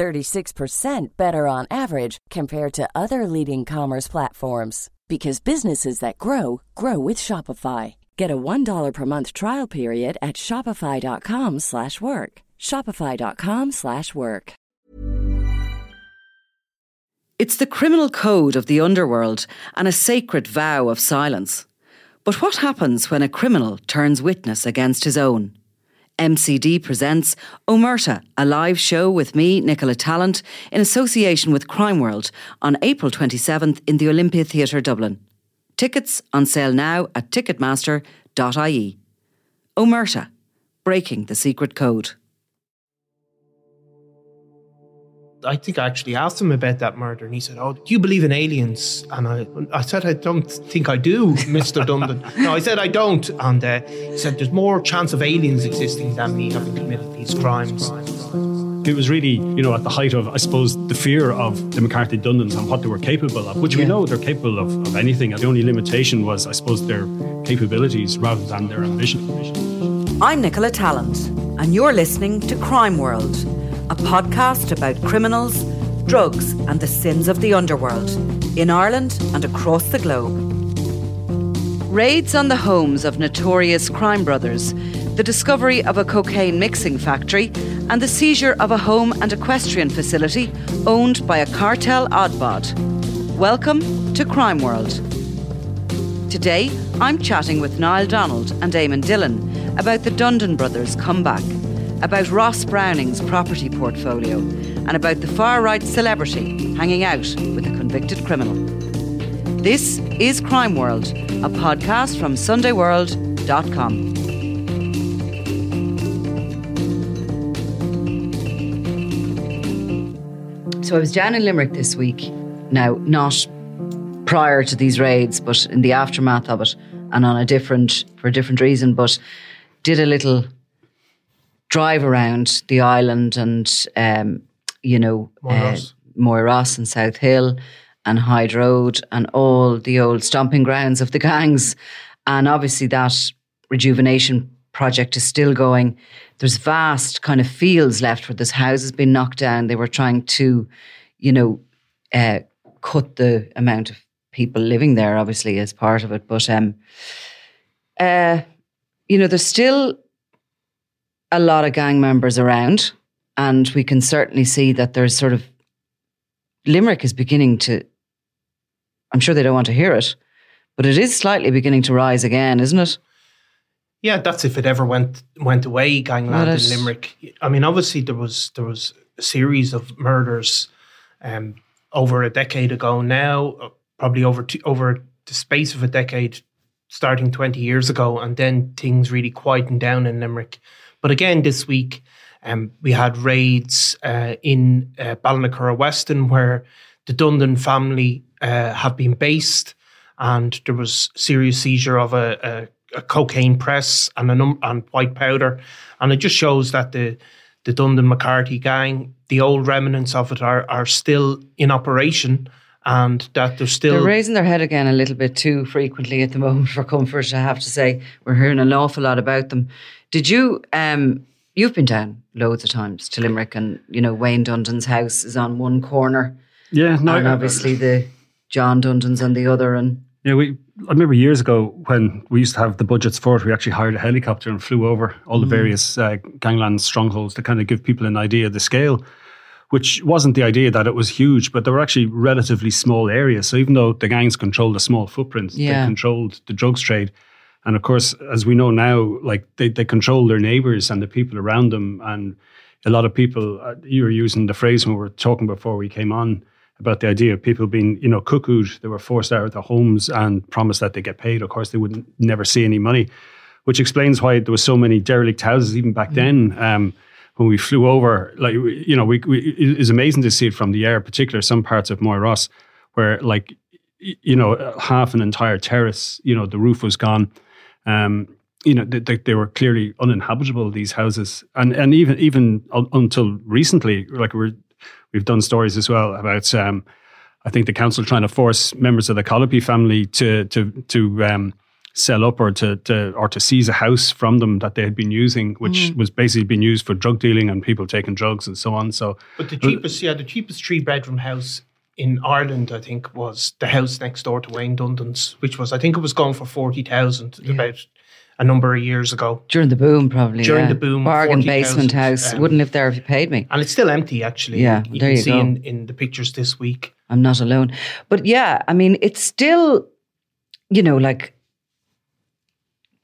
36% better on average compared to other leading commerce platforms because businesses that grow grow with Shopify. Get a $1 per month trial period at shopify.com/work. shopify.com/work. It's the criminal code of the underworld and a sacred vow of silence. But what happens when a criminal turns witness against his own? MCD presents Omerta, a live show with me, Nicola Tallant, in association with Crime World on April 27th in the Olympia Theatre, Dublin. Tickets on sale now at ticketmaster.ie. Omerta, breaking the secret code. I think I actually asked him about that murder, and he said, "Oh, do you believe in aliens?" And I, I said, "I don't think I do, Mister Dundon." no, I said I don't, and uh, he said, "There's more chance of aliens existing than me having committed these crimes." It was really, you know, at the height of, I suppose, the fear of the McCarthy Dundons and what they were capable of, which yeah. we know they're capable of, of anything. The only limitation was, I suppose, their capabilities rather than their ambition. I'm Nicola Tallant, and you're listening to Crime World a podcast about criminals, drugs, and the sins of the underworld in Ireland and across the globe. Raids on the homes of notorious crime brothers, the discovery of a cocaine mixing factory, and the seizure of a home and equestrian facility owned by a cartel oddbod. Welcome to Crime World. Today, I'm chatting with Niall Donald and Eamon Dillon about the Dundon brothers' comeback about Ross Browning's property portfolio, and about the far right celebrity hanging out with a convicted criminal. This is Crime World, a podcast from SundayWorld.com. So I was down in Limerick this week. Now, not prior to these raids, but in the aftermath of it, and on a different for a different reason. But did a little drive around the island and, um, you know, Moyross. Uh, and South Hill and Hyde Road and all the old stomping grounds of the gangs. And obviously, that rejuvenation project is still going. There's vast kind of fields left where there's houses been knocked down. They were trying to, you know, uh, cut the amount of people living there, obviously, as part of it. But, um, uh, you know, there's still a lot of gang members around, and we can certainly see that there's sort of Limerick is beginning to. I'm sure they don't want to hear it, but it is slightly beginning to rise again, isn't it? Yeah, that's if it ever went went away, gangland in Limerick. I mean, obviously there was there was a series of murders um, over a decade ago now, uh, probably over two, over the space of a decade, starting twenty years ago, and then things really quietened down in Limerick. But again, this week um, we had raids uh, in uh, Ballinacurra Weston where the Dundon family uh, have been based, and there was serious seizure of a, a, a cocaine press and a num- and white powder, and it just shows that the the Dundon McCarthy gang, the old remnants of it, are are still in operation and that they're still they're raising their head again a little bit too frequently at the moment for comfort. I have to say, we're hearing an awful lot about them. Did you um, you've been down loads of times to Limerick, and you know Wayne Dundon's house is on one corner. Yeah, no, and obviously the John Dundon's on the other, and yeah, we. I remember years ago when we used to have the budgets for it. We actually hired a helicopter and flew over all the mm. various uh, gangland strongholds to kind of give people an idea of the scale which wasn't the idea that it was huge, but they were actually relatively small areas. So even though the gangs controlled a small footprint, yeah. they controlled the drugs trade. And of course, as we know now, like they, they control their neighbors and the people around them. And a lot of people, uh, you were using the phrase when we were talking before we came on about the idea of people being, you know, cuckooed. They were forced out of their homes and promised that they get paid. Of course, they would never see any money, which explains why there were so many derelict houses even back mm. then. Um, when we flew over, like you know, we, we it's amazing to see it from the air, particularly some parts of Moyross, where like you know half an entire terrace, you know, the roof was gone. Um, you know, they, they, were clearly uninhabitable. These houses, and and even even until recently, like we're we've done stories as well about. Um, I think the council trying to force members of the Collopy family to to to um, sell up or to, to or to seize a house from them that they had been using, which mm. was basically being used for drug dealing and people taking drugs and so on. So, but the cheapest, yeah, the cheapest three bedroom house in Ireland, I think, was the house next door to Wayne Dundon's, which was I think it was going for forty thousand yeah. about a number of years ago during the boom, probably during yeah. the boom. Bargain basement house um, wouldn't live there if you paid me, and it's still empty actually. Yeah, you there can you see go. In, in the pictures this week. I'm not alone, but yeah, I mean, it's still, you know, like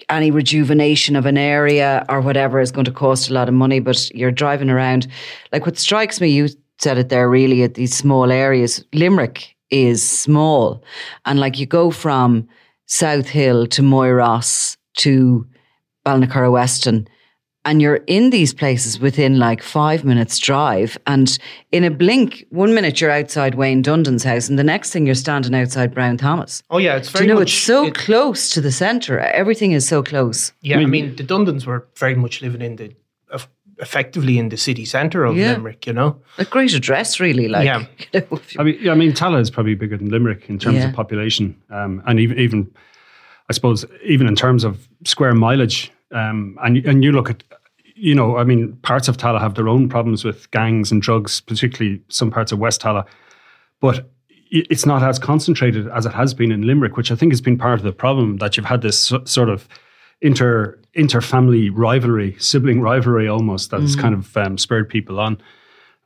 any rejuvenation of an area or whatever is going to cost a lot of money, but you're driving around. Like what strikes me, you said it there really at these small areas. Limerick is small. And like you go from South Hill to Moyross to Ballinacurra Weston and you're in these places within like five minutes drive and in a blink one minute you're outside wayne dundon's house and the next thing you're standing outside brown thomas. Oh yeah it's very Do you know much, it's so it, close to the centre. Everything is so close. Yeah i mean, I mean the dundons were very much living in the effectively in the city centre of yeah. limerick you know? A great address really like yeah. you know, i mean yeah, i mean Tallaght is probably bigger than limerick in terms yeah. of population um, and even even i suppose even in terms of square mileage um, and and you look at you know, I mean, parts of Tallaght have their own problems with gangs and drugs, particularly some parts of West Tallaght. But it's not as concentrated as it has been in Limerick, which I think has been part of the problem that you've had this sort of inter inter-family rivalry, sibling rivalry almost that's mm. has kind of um, spurred people on.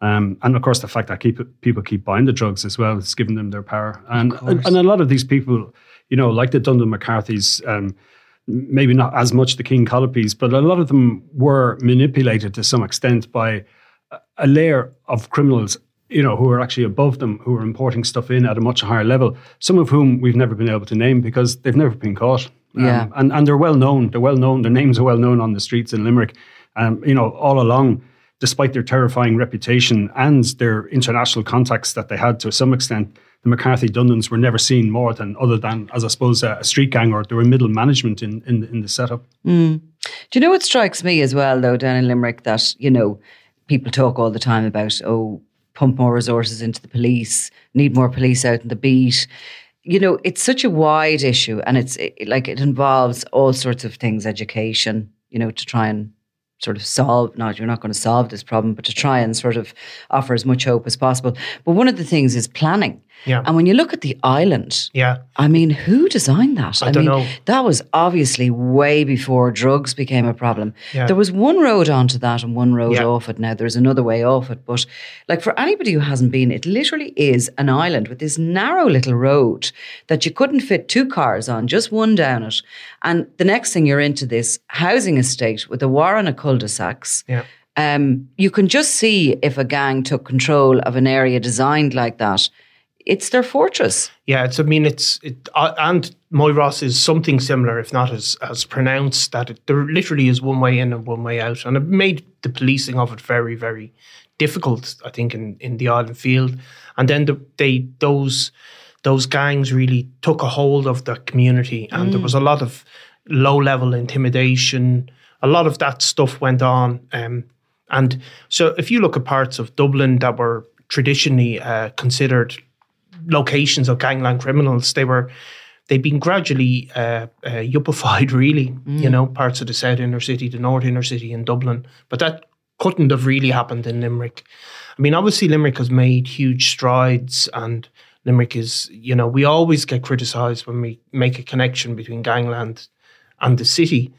Um, and of course, the fact that keep, people keep buying the drugs as well has given them their power. And, and, and a lot of these people, you know, like the Dundon McCarthy's, um, maybe not as much the Keane Collopys, but a lot of them were manipulated to some extent by a layer of criminals, you know, who are actually above them, who are importing stuff in at a much higher level. Some of whom we've never been able to name because they've never been caught. Um, yeah, and and they're well known. They're well known. Their names are well known on the streets in Limerick. Um, you know, all along, despite their terrifying reputation and their international contacts that they had to some extent the McCarthy Dundons were never seen more than other than, as I suppose, a, street gang or they were middle management in, in, in the setup. Mm. Do you know what strikes me as well, though, down in Limerick, that, you know, people talk all the time about, oh, pump more resources into the police, need more police out in the beat. You know, it's such a wide issue and it's it, like it involves all sorts of things, education, you know, to try and sort of solve, not you're not going to solve this problem, but to try and sort of offer as much hope as possible. But one of the things is planning. Yeah. And when you look at the island, yeah. I mean, who designed that? I, I don't mean, know. That was obviously way before drugs became a problem. Yeah. There was one road onto that and one road yeah. off it. Now there's another way off it. But like for anybody who hasn't been, it literally is an island with this narrow little road that you couldn't fit two cars on, just one down it. And the next thing you're into this housing estate with a warren of cul-de-sacs. Yeah. Um, you can just see if a gang took control of an area designed like that it's their fortress. Yeah, it's. I mean, it's it, uh, and Moyross is something similar, if not as as pronounced. That it, there literally is one way in and one way out, and it made the policing of it very, very difficult. I think in in the island field, and then the, they those those gangs really took a hold of the community, and mm. there was a lot of low level intimidation. A lot of that stuff went on, um, and so if you look at parts of Dublin that were traditionally uh, considered locations of gangland criminals. They were they've been gradually uh, uh, yuppified, really. Mm. You know, parts of the south inner city, the north inner city in Dublin, but that couldn't have really happened in Limerick. I mean, obviously Limerick has made huge strides, and Limerick is, you know, we always get criticised when we make a connection between gangland and the city,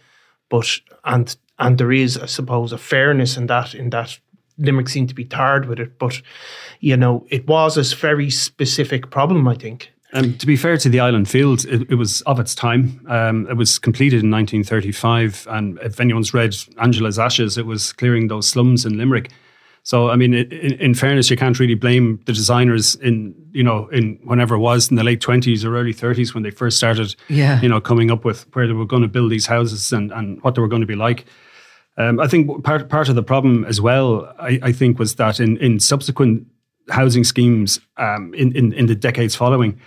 but and and there is, I suppose, a fairness in that in that Limerick seemed to be tired with it, but you know, it was a very specific problem, I think. And to be fair to the Island Field, it, it was of its time. Um, it was completed in 1935, and if anyone's read Angela's Ashes, it was clearing those slums in Limerick. So, I mean, in, in, fairness, you can't really blame the designers in, you know, in whenever it was in the late 20s or early 30s when they first started, yeah. you know, coming up with where they were going to build these houses and, and what they were going to be like. Um, I think part part of the problem as well, I, I think, was that in, in subsequent housing schemes um, in, in, in the decades following,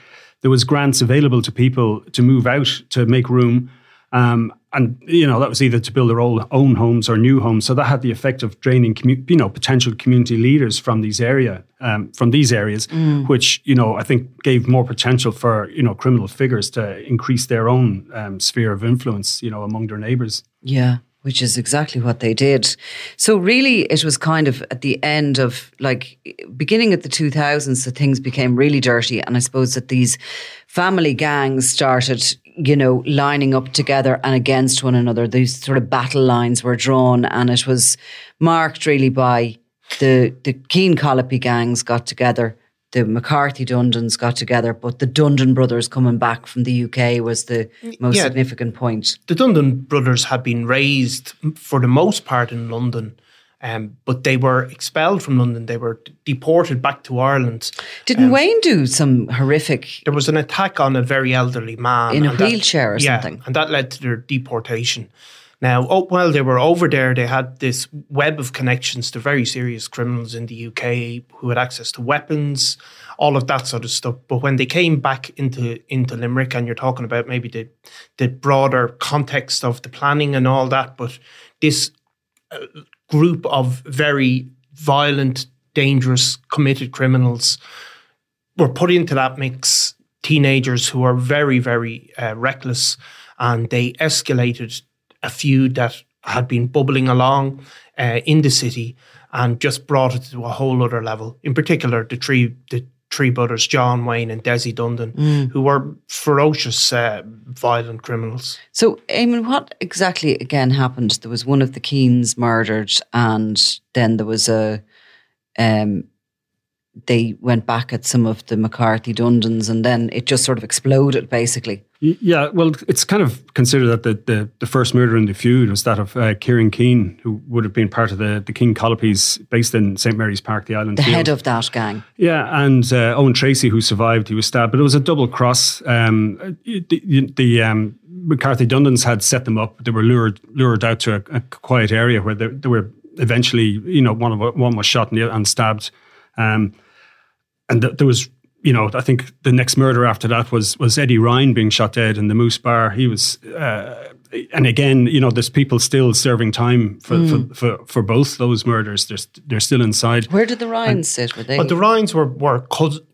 there was grants available to people to move out to make room. Um, and you know that was either to build their own, own homes or new homes. So that had the effect of draining, commu- you know, potential community leaders from these area, um, from these areas, mm. which you know I think gave more potential for you know criminal figures to increase their own um, sphere of influence, you know, among their neighbours. Yeah which is exactly what they did. So really, it was kind of at the end of like beginning at the 2000s that things became really dirty, and I suppose that these family gangs started, you know, lining up together and against one another. These sort of battle lines were drawn, and it was marked really by the the Keane Collopy gangs got together the McCarthy Dundons got together, but the Dundon brothers coming back from the UK was the most yeah, significant point. The Dundon brothers had been raised for the most part in London. Um, but they were expelled from London. They were deported back to Ireland. Didn't um, Wayne do some horrific? There was an attack on a very elderly man in a wheelchair that, or yeah, something, and that led to their deportation. Now, oh, while they were over there, they had this web of connections to very serious criminals in the UK who had access to weapons, all of that sort of stuff. But when they came back into into Limerick, and you're talking about maybe the the broader context of the planning and all that, but this uh, group of very violent, dangerous, committed criminals were put into that mix. Teenagers who are very, very uh, reckless, and they escalated a feud that had been bubbling along uh, in the city and just brought it to a whole other level. In particular, the three the three brothers, John Wayne and Desi Dundon, mm. who were ferocious, uh, violent criminals. So, Eamon, what exactly again happened? There was one of the Keanes murdered, and then there was a. Um, they went back at some of the McCarthy Dundons, and then it just sort of exploded, basically. Yeah, well, it's kind of considered that the, the, the first murder in the feud was that of uh, Kieran Keane, who would have been part of the, the Keane Collopys based in St. Mary's Park, the island. The field. head of that gang. Yeah, and uh, Owen Treacy, who survived, he was stabbed, but it was a double cross. Um, the, the um, McCarthy Dundons had set them up. They were lured lured out to a, a quiet area where they, they, were eventually, you know, one of one was shot and, and stabbed. Um, and th- there was you know, I think the next murder after that was was Eddie Ryan being shot dead in the Moose Bar. He was, uh, and again, you know, there's people still serving time for, mm. for, for, for, both those murders. They're they're still inside. Where did the Ryans and, sit? Were they? But the Ryans were were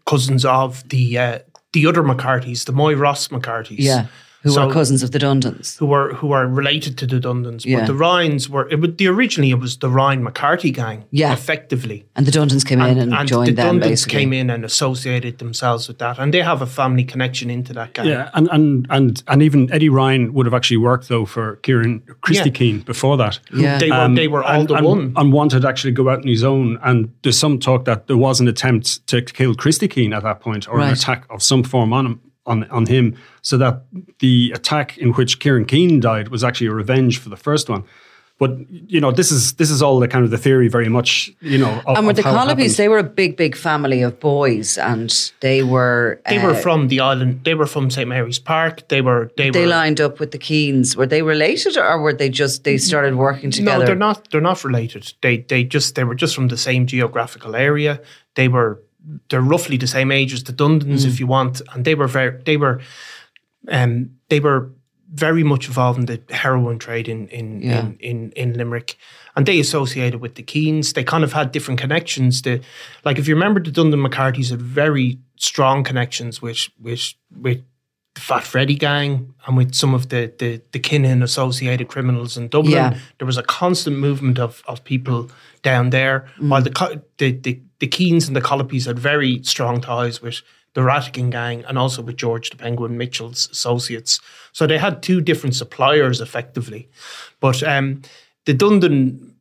cousins of the uh, the other McCarthys, the Moy Ross McCarthys. Yeah who so, are cousins of the Dundons, who are who are related to the Dundons. Yeah. But the Ryans were it would, the originally it was the Ryan McCarthy gang, yeah, effectively. And the Dundons came and, in and, and joined the them. The Dundons came in and associated themselves with that, and they have a family connection into that gang. Yeah, and and and and even Eddie Ryan would have actually worked though for Kieran Christy yeah. Keane before that. Yeah, they were um, they were all and, the and, one and wanted to actually go out on his own. And there's some talk that there was an attempt to kill Christy Keane at that point, or right. an attack of some form on him on on him, so that the attack in which Kieran Keane died was actually a revenge for the first one. But you know, this is this is all the kind of the theory, very much. You know, of, and with the Collopys, they were a big, big family of boys, and they were they uh, were from the island. They were from St Mary's Park. They were they, they were, lined up with the Keanes. Were they related, or were they just they started working together? No, they're not. They're not related. They they just they were just from the same geographical area. They were they're roughly the same age as the Dundons, mm. if you want, and they were very they were um, they were very much involved in the heroin trade in in, yeah. in, in in Limerick, and they associated with the Keanes. They kind of had different connections. To, like if you remember, the Dundon McCarthys had very strong connections with with with the Fat Freddy gang and with some of the the, the Kinahan associated criminals in Dublin. Yeah. There was a constant movement of, of people down there, while the, the the the Keanes and the Collopys had very strong ties with the Rattigan gang and also with George the Penguin Mitchell's associates. So they had two different suppliers effectively, but um, the Dundon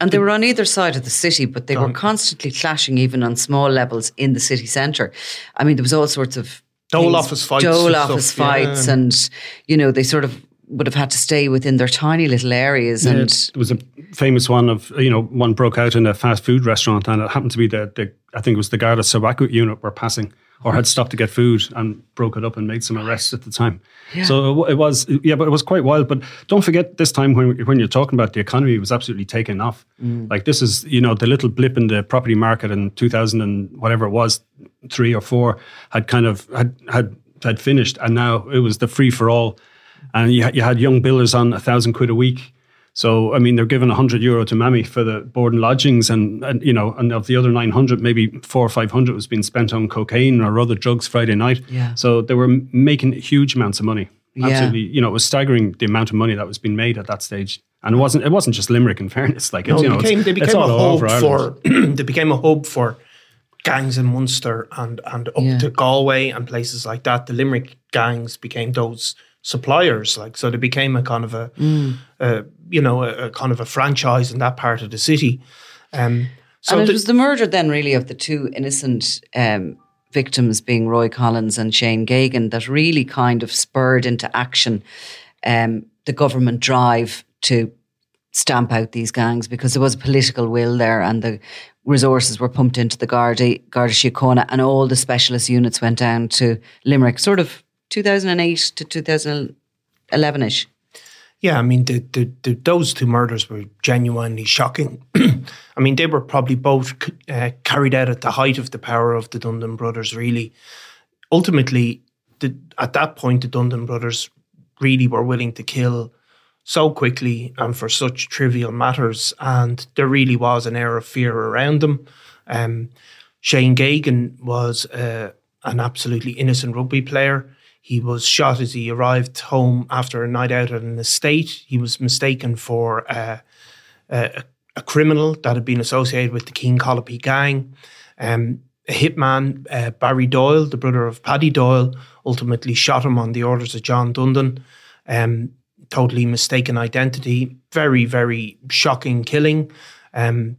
And they were on either side of the city, but they were constantly clashing even on small levels in the city centre. I mean, there was all sorts of Dole office fights Dole office stuff, yeah. fights, and you know they sort of would have had to stay within their tiny little areas. Yeah, And it was a famous one of you know one broke out in a fast food restaurant, and it happened to be the, the I think it was the Garda Sawaku unit were passing or had stopped to get food and broke it up and made some arrests at the time. So it, was yeah, but it was quite wild. But don't forget this time when when you're talking about the economy was absolutely taken off. Mm. Like this is you know the little blip in the property market in 2000 and whatever it was three or four had kind of had had had finished, and now it was the free for all and you, had- you had young billers on a thousand quid a week. So I mean, they're giving a hundred euro to Mammy for the board and lodgings, and, and you know, and of the other nine hundred, maybe four or five hundred was being spent on cocaine or other drugs Friday night. Yeah. So they were making huge amounts of money. Yeah. Absolutely, you know, it was staggering the amount of money that was being made at that stage. And it wasn't it wasn't just Limerick. In fairness, like No, you know, they became, they became a hub for they became a hub for gangs in Munster and and up Yeah. to Galway and places like that. The Limerick gangs became those suppliers, like so they became a kind of a, Mm. a you know a, a kind of a franchise in that part of the city. Um, so and it the- was the murder then, really, of the two innocent um, victims, being Roy Collins and Shane Geoghegan, that really kind of spurred into action um, the government drive to stamp out these gangs because there was a political will there and the resources were pumped into the Garda, Garda Síochána and all the specialist units went down to Limerick, sort of 2008 to 2011-ish. Yeah, I mean, the, the, the, those two murders were genuinely shocking. I mean, they were probably both uh, carried out at the height of the power of the Dundon brothers, really. Ultimately, the, at that point, the Dundon brothers really were willing to kill so quickly and for such trivial matters. And there really was an air of fear around them. Um, Shane Geoghegan was uh, an absolutely innocent rugby player. He was shot as he arrived home after a night out at an estate. He was mistaken for uh, a, a criminal that had been associated with the Keane Collopy gang. Um, a hitman, uh, Barry Doyle, the brother of Paddy Doyle, ultimately shot him on the orders of John Dundon. Um, totally mistaken identity. Very, very shocking killing. Um,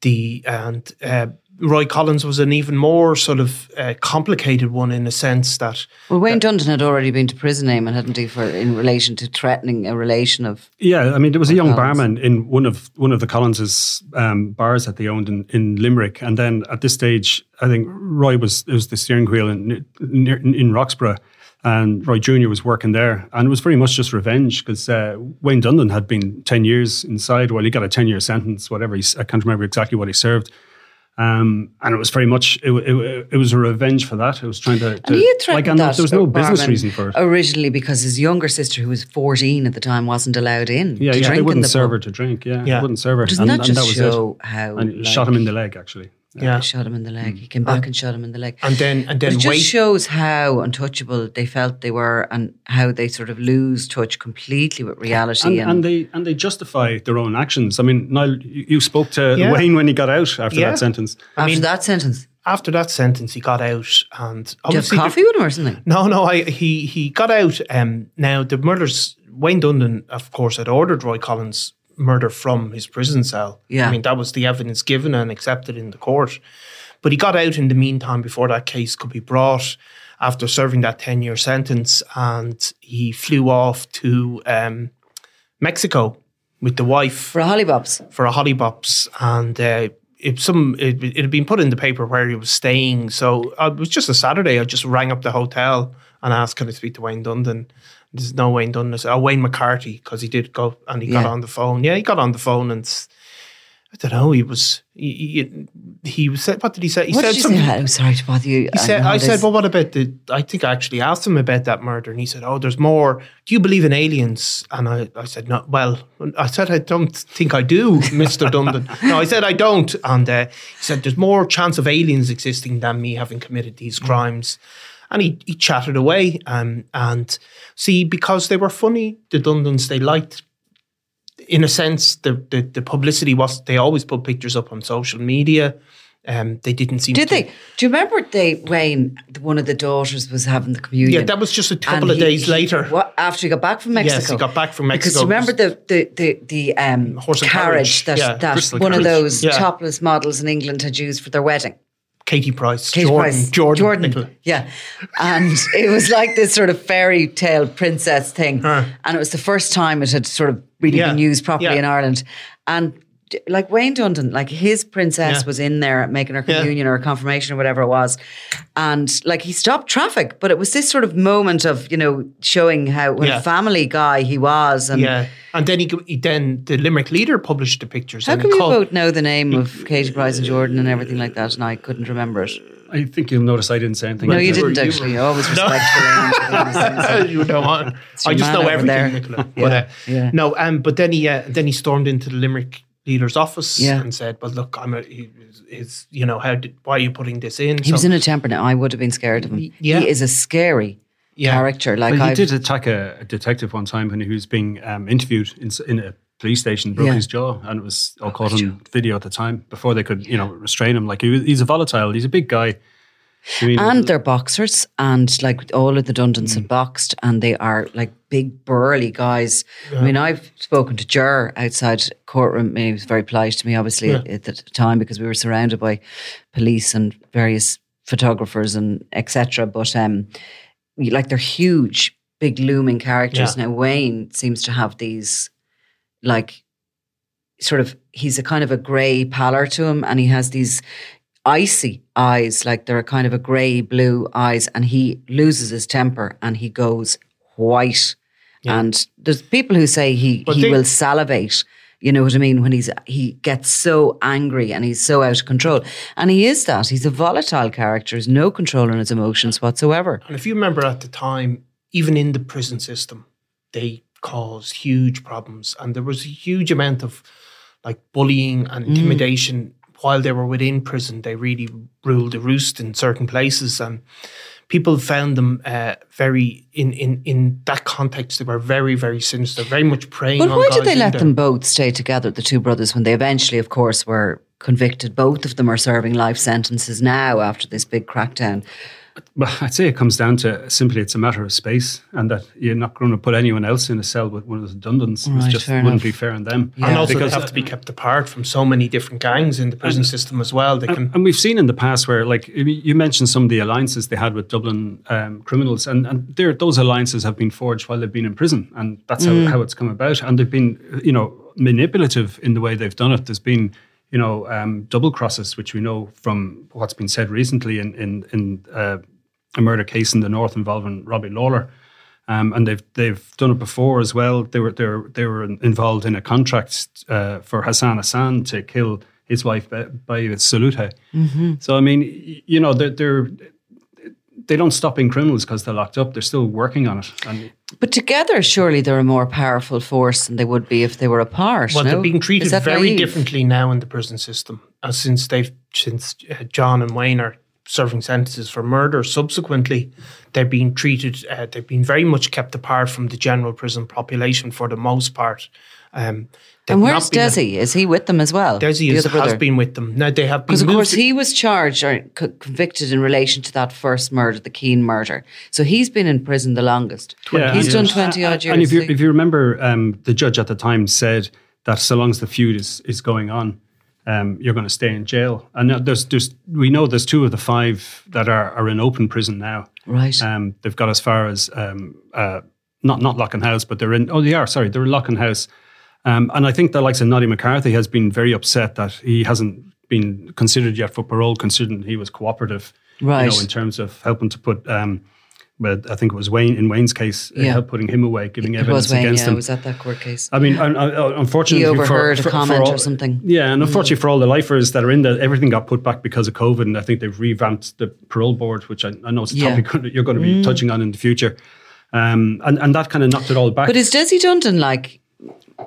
the and uh, Roy Collins was an even more sort of uh, complicated one in a sense that Well, Wayne Dundon had already been to prison, Eamon, hadn't he, for in relation to threatening a relation of Yeah, I mean, there was a young Collins. barman in one of one of the Collinses um, bars that they owned in, in Limerick, and then at this stage, I think Roy was it was the steering wheel in in, in Roxboro, and Roy Junior was working there, and it was very much just revenge because uh, Wayne Dundon had been ten years inside. Well, he got a ten year sentence, whatever. He, s- I can't remember exactly what he served. Um, and it was very much it, it, it was a revenge for that. It was trying to, to And he had like, and that there was no business barman reason for it. Originally, because his younger sister, who was 14 at the time, wasn't allowed in. Yeah, to yeah, drink they in wouldn't the serve pub. her to drink. Yeah, Yeah. wouldn't serve her. Doesn't and, that and just was show it. how. And like, shot him in the leg, actually. Yeah, Shot him in the Mm. leg. He came back and shot him in the leg. and then and But then it just wait. shows how untouchable they felt they were and how they sort of lose touch completely with reality. And, And, and they and they justify their own actions. I mean, Niall, you, you spoke to Yeah. Wayne when he got out after Yeah. that sentence. after mean- that sentence, after that sentence, he got out and did you have obviously the- coffee with him or something? No, no, I, he he got out. Um, now the murders. Wayne Dundon, of course, had ordered Roy Collins' murder from his prison cell. Yeah. I mean that was the evidence given and accepted in the court. But he got out in the meantime before that case could be brought. After serving that ten-year sentence, and he flew off to um, Mexico with the wife For a hollybobs. for a hollybops and uh, it some it, it had been put in the paper where he was staying so uh, it was just a Saturday I just rang up the hotel and asked can I speak to Wayne Dundon there's no Wayne I said, oh Wayne McCarthy because he did go and he got Yeah. on the phone yeah he got on the phone and I don't know he was he, he, he was said what did he say he What said something say? I'm sorry to bother you. he said, I said, well, what about the? I think I actually asked him about that murder, and he said, "Oh, there's more. Do you believe in aliens?" And I, I said, "No." Well, I said, "I don't think I do, Mister Dundon." no, I said, "I don't." And uh, he said, "There's more chance of aliens existing than me having committed these crimes." And he, he chatted away. Um, and see, because they were funny, the Dundons, they liked, in a sense, the, the, the publicity was, they always put pictures up on social media. Um, they didn't seem. Did to, they? Do you remember they Wayne? One of the daughters was having the communion. Yeah, that was just a couple of he- days he- later. What after he got back from Mexico? Yes, he got back from Mexico. Because Mexico. remember the the the, the um, Horse and carriage, carriage, that yeah. that Crystal one of those Yeah. topless models in England had used for their wedding. Katie Price, Katie Jordan, Price, Jordan, Nicola. yeah, and it was like this sort of fairy tale princess thing, Huh. and it was the first time it had sort of really Yeah, been used properly yeah. in Ireland, and. D- Like Wayne Dundon, like his princess Yeah. was in there making her Yeah. communion or confirmation or whatever it was, and like he stopped traffic. But it was this sort of moment of you know showing how what Yeah. a family guy he was, and Yeah, and then he, he then the Limerick leader published the pictures. how and come he you both know the name of Katie Price and Jordan and everything like that, and I couldn't remember it? I think you'll notice I didn't say anything. No, about you didn't you actually. You always respectful. you know what? your I just know everything, there. Nicola. Yeah, But uh, yeah. no, um, but then he uh, then he stormed into the Limerick leader's office Yeah. and said, "Well, look, I'm a, he, is you know how did, why are you putting this in?" He was in a temper now. I would have been scared of him. Yeah. He is a scary Yeah. character. Like Well, he I did attack a, a detective one time when he was being um, interviewed in, in a police station, broke Yeah. his jaw, and it was all caught on video at the time before they could, you know, restrain him. Like he was, he's a volatile. He's a big guy. And they're boxers, and like all of the Dundons Mm. had boxed, and they are like big burly guys. I mean, I've spoken to Ger outside courtroom. He was very polite to me, obviously at, at the time because we were surrounded by police and various photographers and etc. But um, like they're huge, big looming characters. Yeah. Now Wayne seems to have these like sort of he's a kind of a grey pallor to him and he has these icy eyes like they're a kind of a grey blue eyes and he loses his temper and he goes white. And there's people who say he But he they- will salivate you know what I mean when he's he gets so angry and he's so out of control. And he is that he's a volatile character has no control on his emotions whatsoever. And if you remember at the time, even in the prison system, they caused huge problems, and there was a huge amount of like bullying and mm. intimidation while they were within prison. They really ruled the roost in certain places, and people found them uh, very in in in that context. They were very very sinister, very much preying But why did they let them both stay together, the two brothers, when they eventually, of course, were convicted? Both of them are serving life sentences now after this big crackdown. Well, I'd say it comes down to simply it's a matter of space, and that you're not going to put anyone else in a cell with one of the Dundons. Right, it just wouldn't enough. be fair on them. And also, Because- they have to be kept apart from so many different gangs in the prison system as well. They can And, and we've seen in the past where, like, you mentioned some of the alliances they had with Dublin um, criminals, and, and those alliances have been forged while they've been in prison, and that's how, how it's come about. And they've been, you know, manipulative in the way they've done it. There's been, you know, um, double crosses, which we know from what's been said recently in in, in uh, a murder case in the north involving Robbie Lawlor. Um, and they've they've done it before as well. They were they were, they were involved in a contract uh, for Hassan Hassan to kill his wife by, by Salute. So I mean, you know, they're, they're they don't stop being criminals because they're locked up. They're still working on it. And But together, surely they're a more powerful force than they would be if they were apart. Well, no? they're being treated very naive? differently now in the prison system, uh, since they've since uh, John and Wayne are serving sentences for murder. Subsequently, they're being treated. Uh, they've been very much kept apart from the general prison population for the most part. Um, And not where's been a- Desi? Is he with them as well? Desi The is, other has been with them. Now they have Because of course moved- he was charged or convicted in relation to that first murder, the Keane murder. So he's been in prison the longest. he's done twenty odd years. And if you if you remember, um, the judge at the time said that so long as the feud is is going on, um, you're going to stay in jail. And there's there's we know there's two of the five that are are in open prison now. Right. Um, they've got as far as um, uh, not not Loughan House, but they're in. Oh, they are. Sorry, they're in Loughan House. Um, and I think the likes of Noddy McCarthy has been very upset that he hasn't been considered yet for parole, considering he was cooperative. You Right. know, in terms of helping to put. Um, but I think it was Wayne in Wayne's case, uh, Yeah. helped putting him away, giving it evidence was Wayne, against yeah, him. was at that court case. I mean, un- un- unfortunately, He overheard a for, for, comment for all, or something. Yeah, and unfortunately for all the lifers that are in there, everything got put back because of COVID, and I think they've revamped the parole board, which I, I know is a Yeah. Mm. topic you're going to be touching on in the future, um, and and that kind of knocked it all back. But is Desi Dundon like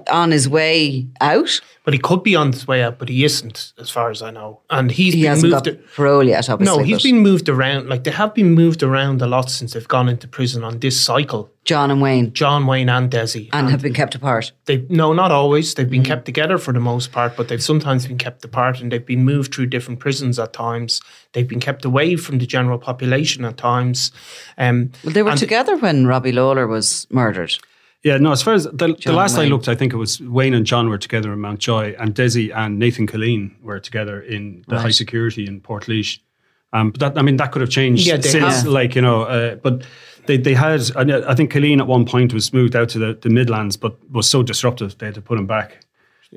on his way out. But he could be on his way out, but he isn't, as far as I know. And he's He been moved. got parole yet, obviously. no, he's been moved around. Like they have been moved around a lot since they've gone into prison on this cycle. John and Wayne John Wayne and Desi. and have been kept apart. they no, not always. They've Mm-hmm. been kept together for the most part, but they've sometimes been kept apart, and they've been moved through different prisons at times. They've been kept away from the general population at times. Um, Well, they were together when Robbie Lawlor was murdered. Yeah, no, as far as the, the last I looked, I think it was Wayne and John were together in Mountjoy, and Desi and Nathan Killeen were together in the high security in Port Um, but that, I mean, that could have changed Yeah, since, have. like, you know, uh, but they, they had, I I think Killeen at one point was moved out to the, the Midlands, but was so disruptive they had to put him back.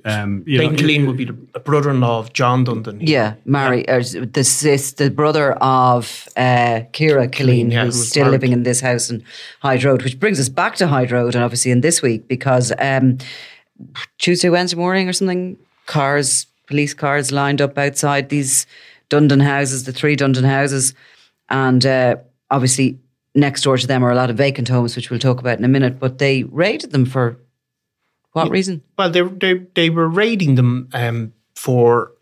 Um, you Leighton know, Killeen would be the brother-in-law of John Dundon. Yeah, Mary, or the sis, the brother of uh, Kira Killeen, yeah, who's was still married. living in this house in Hyde Road, which brings us back to Hyde Road, and obviously in this week because um, Tuesday, Wednesday morning or something, cars, police cars lined up outside these Dundon houses, the three Dundon houses, and uh, obviously next door to them are a lot of vacant homes, which we'll talk about in a minute. But they raided them for what reason? Well, they they they were raiding them um, for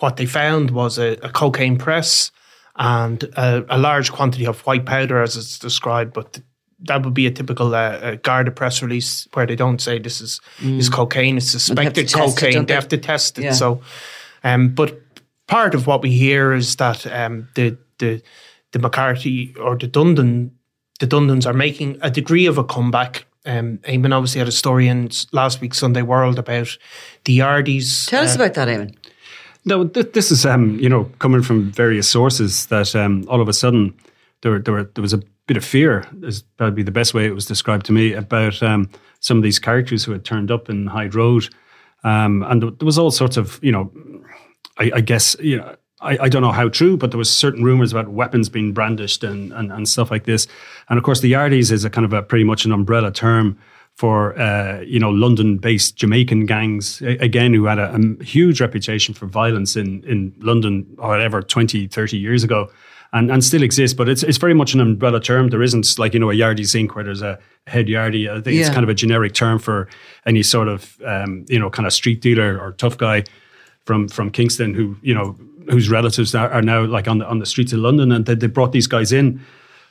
what they found was a, a cocaine press and a, a large quantity of white powder, as it's described. But that would be a typical uh, uh, Garda press release where they don't say this is is cocaine. It's Mm. suspected it, cocaine. they they? have to test it. Yeah. So, um, but part of what we hear is that um, the the the McCarthy or the Dundon the Dundons are making a degree of a comeback. Um, Eamon obviously had a story in last week's Sunday World about the Yardies. Tell us uh, about that, Eamon. No, th- this is um, you know coming from various sources that um, all of a sudden there there were there was a bit of fear is probably the best way it was described to me about um, some of these characters who had turned up in Hyde Road, um, and there was all sorts of you know, I, I guess you know. I, I don't know how true, but there was certain rumors about weapons being brandished and, and, and stuff like this. And of course, the Yardies is a kind of a pretty much an umbrella term for uh, you know London-based Jamaican gangs again who had a, a huge reputation for violence in in London or whatever 20 30 years ago and and still exist but it's it's very much an umbrella term. There isn't like you know a Yardie Zinc where there's a head Yardie I think it's kind of a generic term for any sort of um, you know kind of street dealer or tough guy from from Kingston who you know whose relatives are, are now like on the on the streets of London and they, they brought these guys in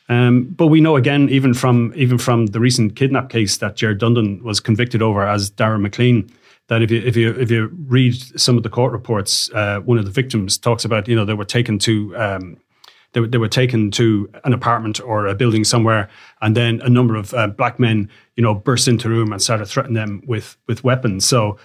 um, but we know again, even from even from the recent kidnap case that Jared Dundon was convicted over as Darren McLean, that if you if you if you read some of the court reports, uh, one of the victims talks about you know they were taken to. Um, they, they were taken to an apartment or a building somewhere, and then a number of uh, black men, you know, burst into the room and started threatening them with with weapons. So,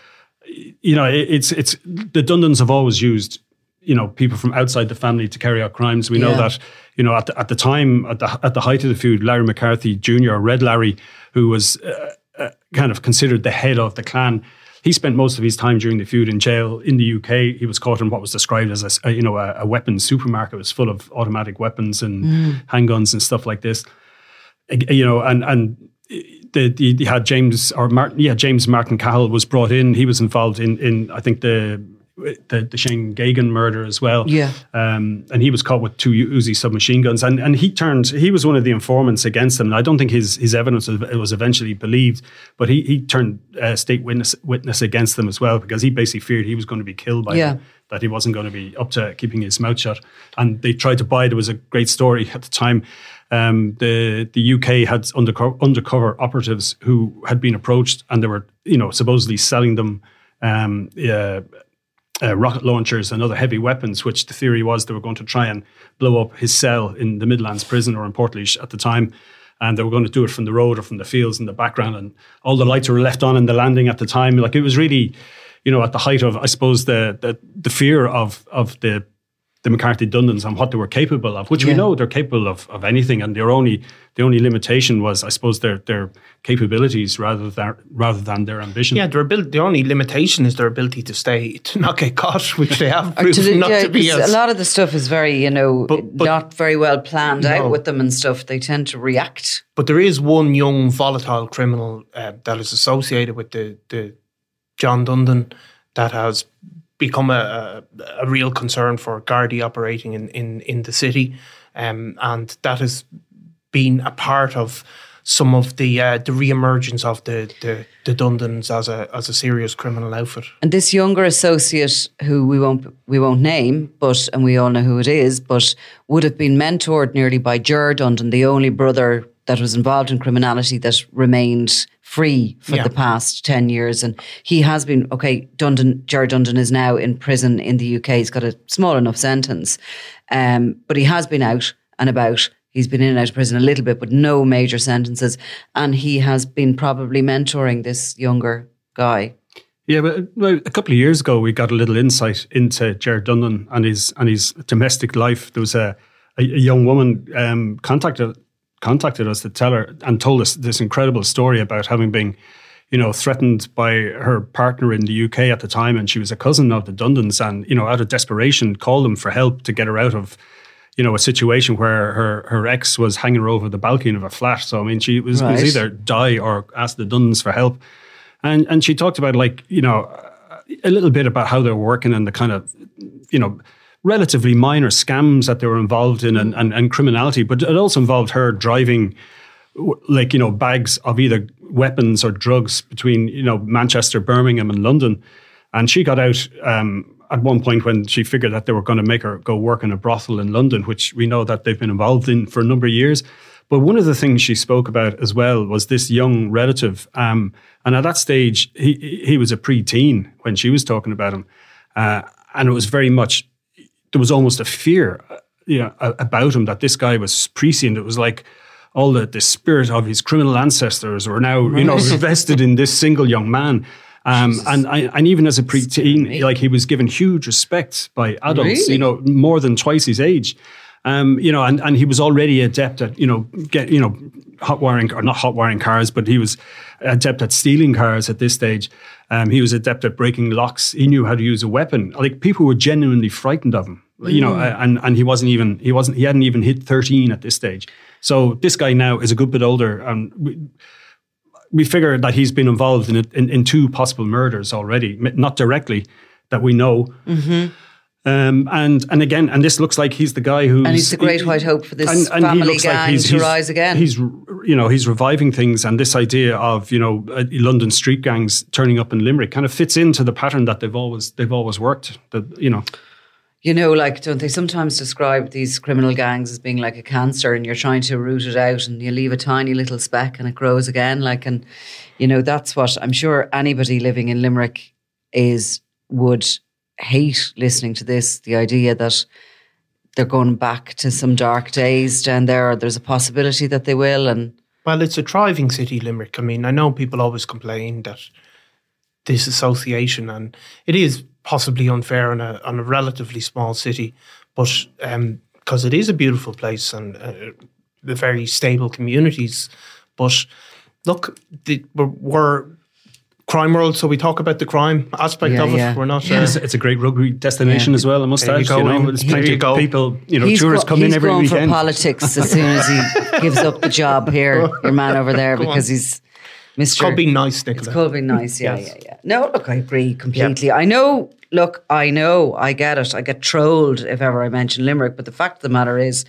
you know, it, it's it's the Dundons have always used, you know, people from outside the family to carry out crimes. We know that, you know, at the, at the time, at the at the height of the feud, Larry McCarthy Jr. or Red Larry, who was uh, uh, kind of considered the head of the clan. He spent most of his time during the feud in jail in the UK. He was caught in what was described as a, you know a, a weapons supermarket. It was full of automatic weapons and handguns and stuff like this. You know, and and the, the you had James or Martin, yeah, James Martin Cahill was brought in. He was involved in in I think the the, the Shane Geoghegan murder as well. Yeah. Um, and he was caught with two Uzi submachine guns, and and he turned. He was one of the informants against them. And I don't think his his evidence was, eventually believed, but he he turned uh, state witness witness against them as well because he basically feared he was going to be killed by Yeah. them. That he wasn't going to be up to keeping his mouth shut, and they tried to buy. It there was a great story at the time. Um, the the UK had undercover, undercover operatives who had been approached, and they were you know supposedly selling them. Um, uh, uh, rocket launchers and other heavy weapons, which the theory was they were going to try and blow up his cell in the Midlands prison or in Portlaoise at the time. And they were going to do it from the road or from the fields in the background. And all the lights were left on in the landing at the time. Like it was really, you know, at the height of, I suppose, the the, the fear of of the the McCarthy Dundons and what they were capable of, which we know they're capable of of anything. And their only the only limitation was, I suppose, their their capabilities rather than rather than their ambition. Yeah, their ability, the only limitation is their ability to stay, to not get caught, which they have Or to proven the- not yeah, to be 'cause as. a lot of the stuff is very, you know, But- but- not very well planned No. out with them and stuff. They tend to react. But there is one young volatile criminal uh, that is associated with the, the John Dundon that has become a, a, a real concern for Gardaí operating in, in, in the city. Um, and that has been a part of some of the uh, the re-emergence of the, the the Dundons as a as a serious criminal outfit. And this younger associate, who we won't we won't name, but and we all know who it is, but would have been mentored nearly by Ger Dundon, the only brother that was involved in criminality that remained free for yeah. the past 10 years. And he has been, okay, Dundon, Ger Dundon is now in prison in the UK. He's got a small enough sentence, um, but he has been out and about He's been in and out of prison a little bit, but no major sentences. And he has been probably mentoring this younger guy. Yeah, but well, a couple of years ago, we got a little insight into Jared Dundon and his and his domestic life. There was a a, a young woman um, contacted contacted us to tell her and told us this incredible story about having been, you know, threatened by her partner in the UK at the time, and she was a cousin of the Dundons, and you know, out of desperation, called them for help to get her out of you know, a situation where her, her ex was hanging her over the balcony of a flat. So I mean, she was, right. was either die or ask the Dundons for help, and and she talked about like you know a little bit about how they're working and the kind of you know relatively minor scams that they were involved in and, and, and criminality, but it also involved her driving like you know bags of either weapons or drugs between you know Manchester, Birmingham, and London, and she got out. Um, at one point when she figured that they were going to make her go work in a brothel in London, which we know that they've been involved in for a number of years. But one of the things she spoke about as well was this young relative. Um, and at that stage, he, he was a preteen when she was talking about him. Uh, and it was very much, there was almost a fear uh, you know, about him that this guy was prescient. It was like, all the, the spirit of his criminal ancestors were now, you know, invested in this single young man. Um, and and even as a preteen, like he was given huge respect by adults, really? you know, more than twice his age. Um, you know, and, and he was already adept at, you know, get, you know, hot wiring or not hot wiring cars, but he was adept at stealing cars at this stage. Um, he was adept at breaking locks. He knew how to use a weapon. Like people were genuinely frightened of him, mm. you know, mm. and, and he wasn't even, he wasn't, he hadn't even hit 13 at this stage. So this guy now is a good bit older and we, we figure that he's been involved in, in, in two possible murders already, not directly that we know. Mm-hmm. Um, and and again, and this looks like he's the guy who and he's the great white hope for this and, and family gang like he's, to he's, rise again. He's you know he's reviving things, and this idea of you know uh, London street gangs turning up in Limerick kind of fits into the pattern that they've always they've always worked. That you know you know, like, don't they sometimes describe these criminal gangs as being like a cancer and you're trying to root it out and you leave a tiny little speck and it grows again? Like, and, you know, that's what I'm sure anybody living in Limerick is, would hate listening to this the idea that they're going back to some dark days down there, or there's a possibility that they will. And, well, it's a thriving city, Limerick. I mean, I know people always complain that this association, and it is possibly unfair on a on a relatively small city, but because um, it is a beautiful place and uh, the very stable communities. But look, the, we're, we're, crime world, so we talk about the crime aspect yeah, of it. Yeah. We're not. Yeah. Uh, it's, it's, a great rugby destination as well. I must add, you, you, know, there's plenty of people, you know, he's tourists go, come in every weekend. He's going for politics as soon as he gives up the job here, your man over there, because he's Mr. It's called being nice, Nicola. It's called being nice, yeah, yes. yeah, yeah. No, look, I agree completely. Yep. I know, look, I know, I get it. I get trolled if ever I mention Limerick, but the fact of the matter is,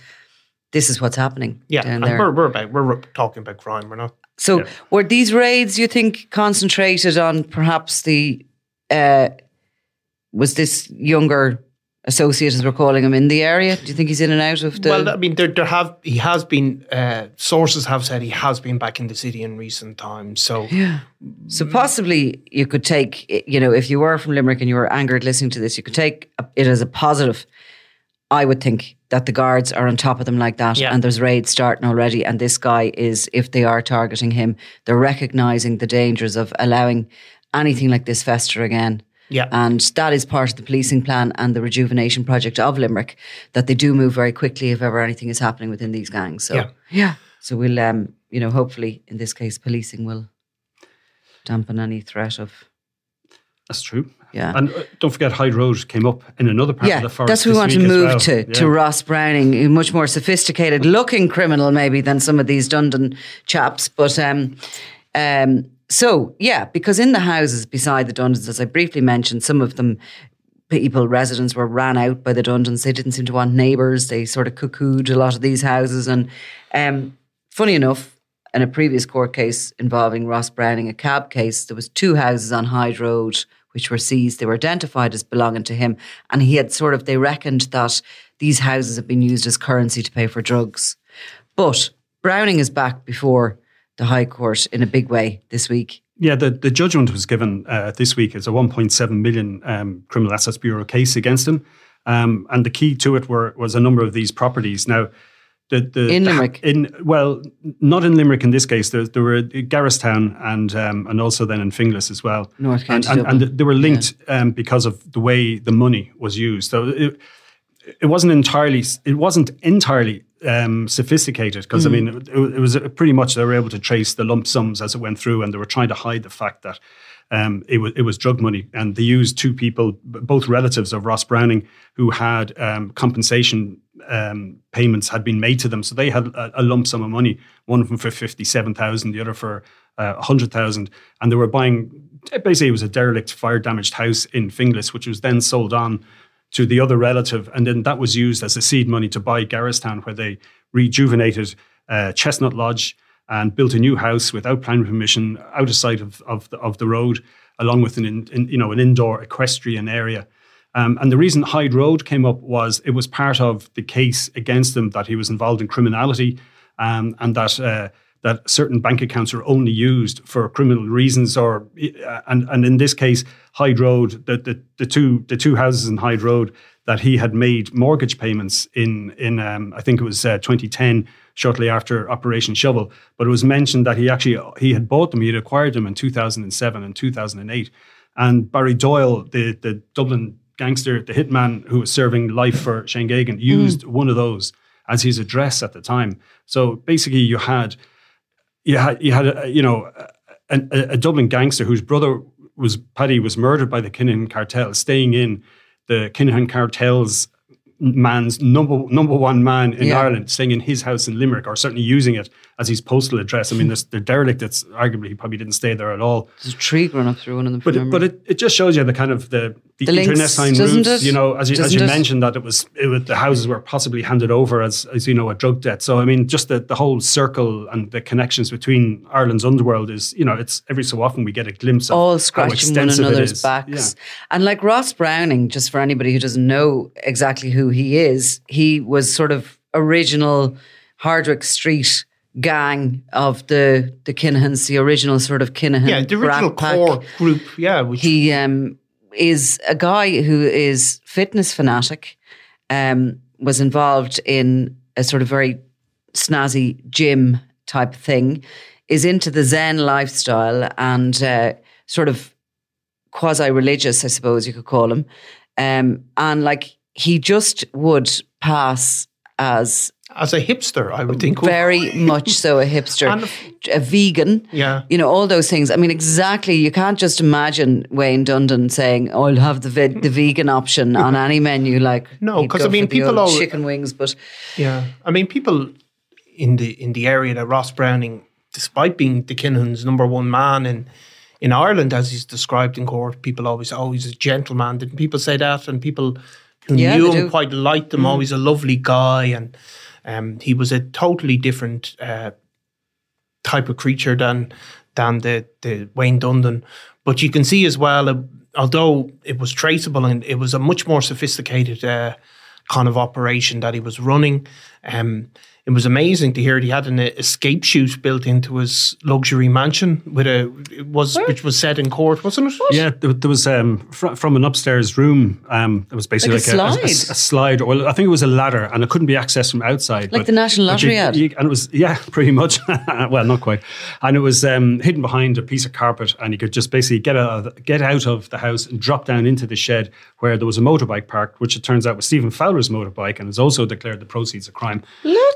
this is what's happening. Yeah, and there. we're we're, about, we're talking about crime. We're not. So, yeah. were these raids, you think, concentrated on perhaps the? Uh, was this younger associate, as we're calling him, in the area? Do you think he's in and out of the? Well, I mean, there, there have he has been. Uh, sources have said he has been back in the city in recent times. So, yeah. So possibly you could take, you know, if you were from Limerick and you were angered listening to this, you could take it as a positive. I would think that the guards are on top of them like that, yeah. and there's raids starting already. And this guy is, if they are targeting him, they're recognizing the dangers of allowing anything like this fester again. Yeah. And that is part of the policing plan and the rejuvenation project of Limerick, that they do move very quickly if ever anything is happening within these gangs. So, yeah. yeah. So we'll, um, you know, hopefully in this case, policing will dampen any threat of. That's true. Yeah. And uh, don't forget, Hyde Road came up in another part yeah, of the forest. That's what we want to move well. to, yeah. to Ross Browning, a much more sophisticated looking criminal, maybe, than some of these Dundon chaps. But um, um, so, yeah, because in the houses beside the Dundons, as I briefly mentioned, some of them people, residents were ran out by the Dundons. They didn't seem to want neighbours. They sort of cuckooed a lot of these houses. And um, funny enough, in a previous court case involving Ross Browning, a cab case, there was two houses on Hyde Road which were seized. They were identified as belonging to him, and he had sort of they reckoned that these houses had been used as currency to pay for drugs. But Browning is back before the High Court in a big way this week. Yeah, the, the judgment was given uh, this week as a 1.7 million um, Criminal Assets Bureau case against him. Um, and the key to it were was a number of these properties. Now, the, the, in Limerick. The, in well, not in Limerick in this case. There, there were Garristown and um, and also then in Finglas as well. North County and, and, and, they were linked yeah. um, because of the way the money was used. So it, it wasn't entirely it wasn't entirely um, sophisticated because mm. I mean it, it, was pretty much they were able to trace the lump sums as it went through, and they were trying to hide the fact that um, it was it was drug money, and they used two people, both relatives of Ross Browning, who had um, compensation um, payments had been made to them, so they had a, a lump sum of money. One of them for fifty seven thousand, the other for uh, hundred thousand, and they were buying. Basically, it was a derelict, fire damaged house in Finglas, which was then sold on to the other relative, and then that was used as a seed money to buy Garristown, where they rejuvenated uh, Chestnut Lodge and built a new house without planning permission out of sight of, of, the, of the road, along with an in, you know an indoor equestrian area. Um, and the reason Hyde Road came up was it was part of the case against him that he was involved in criminality um, and that uh, that certain bank accounts are only used for criminal reasons or uh, and and in this case Hyde Road the, the, the two the two houses in Hyde Road that he had made mortgage payments in in um, I think it was uh, 2010 shortly after Operation Shovel. But it was mentioned that he actually he had bought them he had acquired them in 2007 and 2008 and Barry Doyle the the Dublin gangster the hitman who was serving life for Shane Geoghegan used mm. one of those as his address at the time so basically you had you had you had a, you know a, a, Dublin gangster whose brother was Paddy was murdered by the Kinahan cartel, staying in the Kinahan cartel's man's number number one man in yeah. Ireland, staying in his house in Limerick, or certainly using it as his postal address. I mean, there's the derelict that's arguably he probably didn't stay there at all. There's a tree growing up through one of them. But it, but it, it just shows you the kind of the the, the internecine routes. It? You know, as you, as you mentioned that it was, it was the houses were possibly handed over as as you know a drug debt. So I mean, just the the whole circle and the connections between Ireland's underworld is you know it's every so often we get a glimpse of all scratching one another's backs. Yeah. And like Ross Browning, just for anybody who doesn't know exactly who he is, he was sort of original Hardwick Street gang of the the Kinahans, the original sort of Kinahan. Yeah, the original core group. Yeah, which he um, is a guy who is fitness fanatic. Um, was involved in a sort of very snazzy gym type thing. Is into the Zen lifestyle and uh, sort of quasi religious, I suppose you could call him. Um, and like he just would pass as as a hipster, I would think. Very much so a hipster. And a vegan. Yeah. You know, all those things. I mean, exactly. You can't just imagine Wayne Dundon saying, oh, I'll have the ve- the vegan option on any menu. Like, no, because I mean, people all. Chicken wings, but. Yeah. I mean, people in the in the area that Ross Browning, despite being the Kinahan's number one man in in Ireland, as he's described in court, people always, he's a gentleman. Didn't people say that? And people who yeah, knew him do. quite liked him, mm. always a lovely guy. And um, he was a totally different uh, type of creature than than the the Wayne Dundon. But you can see as well, uh, although it was traceable and it was a much more sophisticated uh, kind of operation that he was running. Um, it was amazing to hear he had an escape chute built into his luxury mansion with a was Where? which was set in court, wasn't it? What? Yeah, there, there was um, fr- from an upstairs room. Um, it was basically like, like a, a, slide. A, a, slide. Well, I think it was a ladder, and it couldn't be accessed from outside. Like but, the National Lottery you, ad. You, and it was yeah, pretty much. well, not quite. And it was um, hidden behind a piece of carpet, and you could just basically get out of, get out of the house and drop down into the shed where there was a motorbike parked, which it turns out was Stephen Fowler's motorbike, and is also declared the proceeds of crime.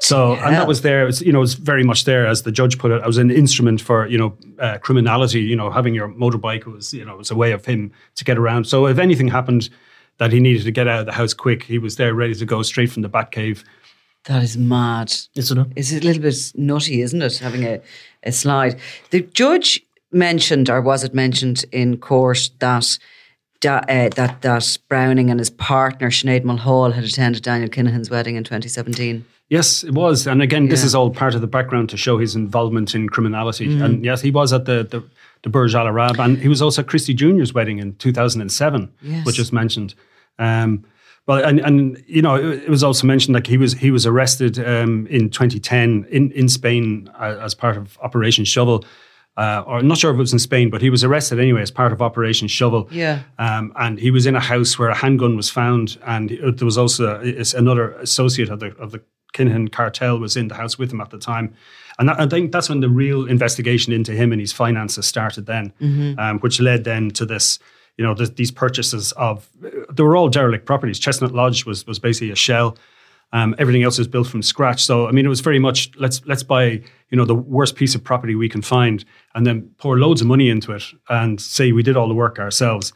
So, and that was there. It was, you know, it was very much there, as the judge put it. I was an instrument for, you know, uh, criminality. You know, having your motorbike was, you know, was a way of him to get around. So, if anything happened that he needed to get out of the house quick, he was there, ready to go straight from the Batcave. That is mad, isn't it? It's a little bit nutty, isn't it? Having a, a slide. The judge mentioned, or was it mentioned in court that da, uh, that that Browning and his partner Sinead Mulhall had attended Daniel Kinahan's wedding in 2017. Yes, it was. And again, this is all part of the background to show his involvement in criminality. Mm. And yes, he was at the, the, the Burj Al Arab and he was also at Christy Jr.'s wedding in 2007, yes. which was mentioned. Um, well, and, and you know, it, it, was also mentioned like he was he was arrested um, in 2010 in in Spain uh, as part of Operation Shovel. Uh, or I'm not sure if it was in Spain, but he was arrested anyway as part of Operation Shovel. Yeah. Um, and he was in a house where a handgun was found, and there was also another associate of the of the Kinahan cartel was in the house with him at the time. And that, I think that's when the real investigation into him and his finances started then, mm-hmm. um, which led then to this you know, these purchases of they were all derelict properties. Chestnut Lodge was was basically a shell. Um, everything else was built from scratch. So I mean, it was very much let's let's buy you know the worst piece of property we can find, and then pour loads of money into it, and say we did all the work ourselves.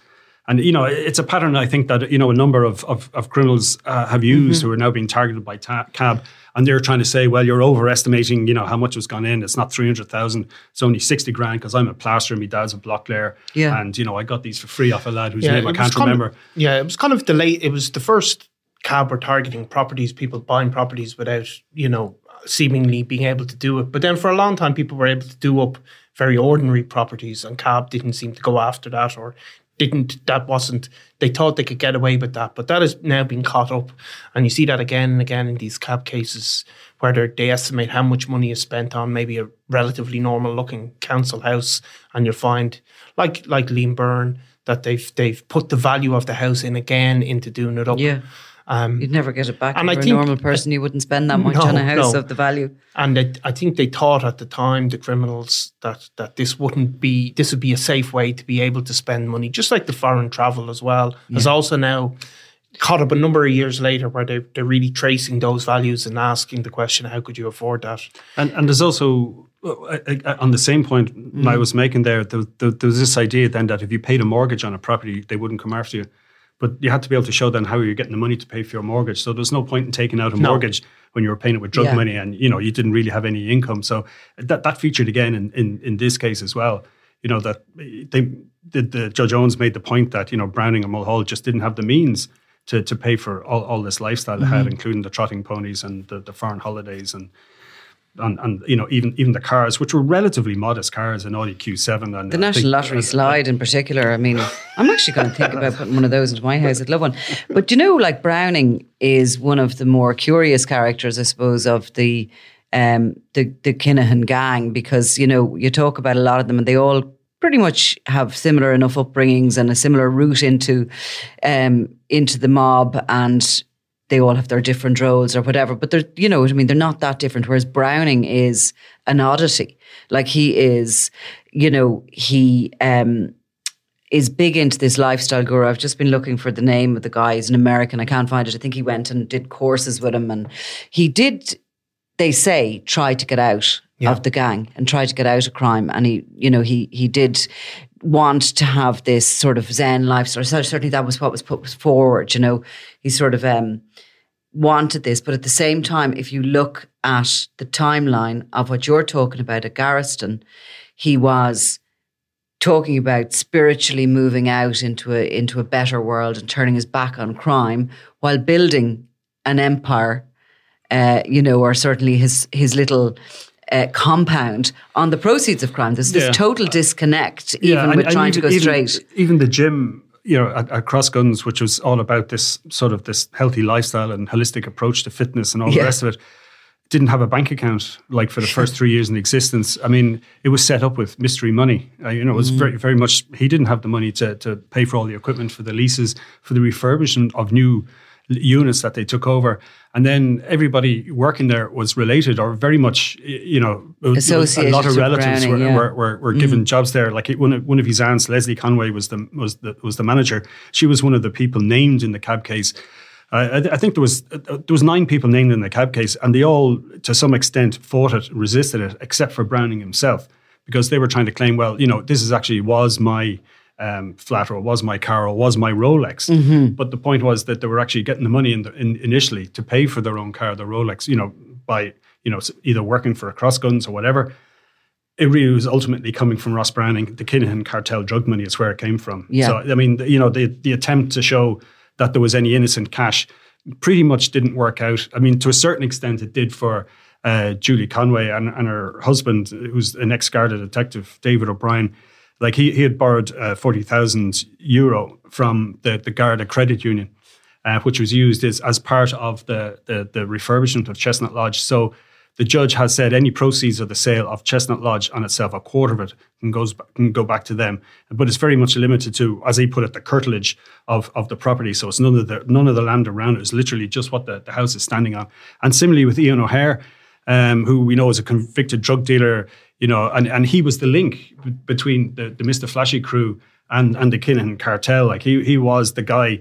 And you know, it's a pattern I think that you know a number of of, of criminals uh, have used mm-hmm. who are now being targeted by ta- CAB and they're trying to say, well, you're overestimating, you know, how much was gone in. It's not 300,000. It's only 60 grand because I'm a plasterer and my dad's a block layer. Yeah. And, you know, I got these for free off a lad whose yeah, name I can't remember. Of, yeah, it was kind of the late, it was the first cab were targeting properties, people buying properties without, you know, seemingly being able to do it. But then for a long time, people were able to do up very ordinary properties, and cab didn't seem to go after that or didn't that wasn't they thought they could get away with that but that has now been caught up. And you see that again and again in these cab cases where they estimate how much money is spent on maybe a relatively normal looking council house and you'll find like like Liam Byrne that they've they've put the value of the house in again into doing it up. Yeah um, You'd never get it back. And I think, a normal person, you wouldn't spend that much no, on a house no. of the value. And it, I think they thought at the time, the criminals, that that this wouldn't be, this would be a safe way to be able to spend money, just like the foreign travel as well, yeah. has also now caught up a number of years later where they, they're really tracing those values and asking the question, how could you afford that? And, and there's also uh, on the same point mm. I was making there, there, there, there, was this idea then that if you paid a mortgage on a property, they wouldn't come after you. But you had to be able to show then how you're getting the money to pay for your mortgage. So there's no point in taking out a no. mortgage when you were paying it with drug yeah. money and you know you didn't really have any income. So that that featured again in in, in this case as well. You know that they the, the Judge Owens made the point that you know Browning and Mulhall just didn't have the means to to pay for all, all this lifestyle mm-hmm. they had, mm-hmm. including the trotting ponies and the, the foreign holidays and and, and you know even even the cars, which were relatively modest cars, an Audi Q7 and the National Lottery uh, slide in particular. I mean, I'm actually going to think about putting one of those into my house. I'd love one. But you know, like Browning is one of the more curious characters, I suppose, of the um, the the Kinahan gang because you know you talk about a lot of them and they all pretty much have similar enough upbringings and a similar route into um, into the mob and they all have their different roles or whatever, but they're, you know what I mean? They're not that different. Whereas Browning is an oddity. Like he is, you know, he, um, is big into this lifestyle guru. I've just been looking for the name of the guy. He's an American. I can't find it. I think he went and did courses with him. And he did, they say, try to get out yeah. of the gang and try to get out of crime. And he, you know, he he did want to have this sort of Zen lifestyle. So certainly that was what was put forward. You know, he sort of um, wanted this, but at the same time, if you look at the timeline of what you're talking about at Garristown, he was talking about spiritually moving out into a into a better world and turning his back on crime while building an empire. Uh, you know, or certainly his his little uh, compound on the proceeds of crime. There's this yeah. total disconnect, even yeah, and, with and trying even, to go straight. Even the gym, you know, at, at Cross Guns, which was all about this sort of this healthy lifestyle and holistic approach to fitness and all yeah. the rest of it, didn't have a bank account like for the first three years in existence. I mean, it was set up with mystery money. Uh, you know, it was mm. very, very much. He didn't have the money to to pay for all the equipment, for the leases, for the refurbishment of new units that they took over. And then everybody working there was related or very much, you know, Associated a lot of relatives Browning, were, yeah. were, were, were, given mm. jobs there. Like one of, one of his aunts, Leslie Conway, was the was the was the manager. She was one of the people named in the cab case. Uh, I, I, think there was uh, there was nine people named in the cab case, and they all, to some extent, fought it, resisted it, except for Browning himself, because they were trying to claim, well, you know, this is actually was my um, flat or was my car or was my Rolex. Mm-hmm. But the point was that they were actually getting the money in, the, in initially to pay for their own car, the Rolex, you know, by you know either working for a cross guns or whatever. It really was ultimately coming from Ross Browning. The Kinahan cartel drug money is where it came from. Yeah. So I mean, you know, the the attempt to show that there was any innocent cash pretty much didn't work out. I mean, to a certain extent, it did for uh, Julie Conway and, and her husband, who's an ex-Garda detective, David O'Brien. Like he, he had borrowed uh, 40,000 euro from the, the Garda Credit Union, uh, which was used as, as part of the, the, the refurbishment of Chestnut Lodge. So the judge has said any proceeds of the sale of Chestnut Lodge on itself, a quarter of it, can, goes, can go back to them. But it's very much limited to, as he put it, the curtilage of, of the property. So it's none of the none of the land around it. It's literally just what the, the house is standing on. And similarly with Ian O'Hare, um, who we know is a convicted drug dealer, you know, and, and he was the link between the, the Mr. Flashy crew and, and the Kinahan cartel. Like he, he was the guy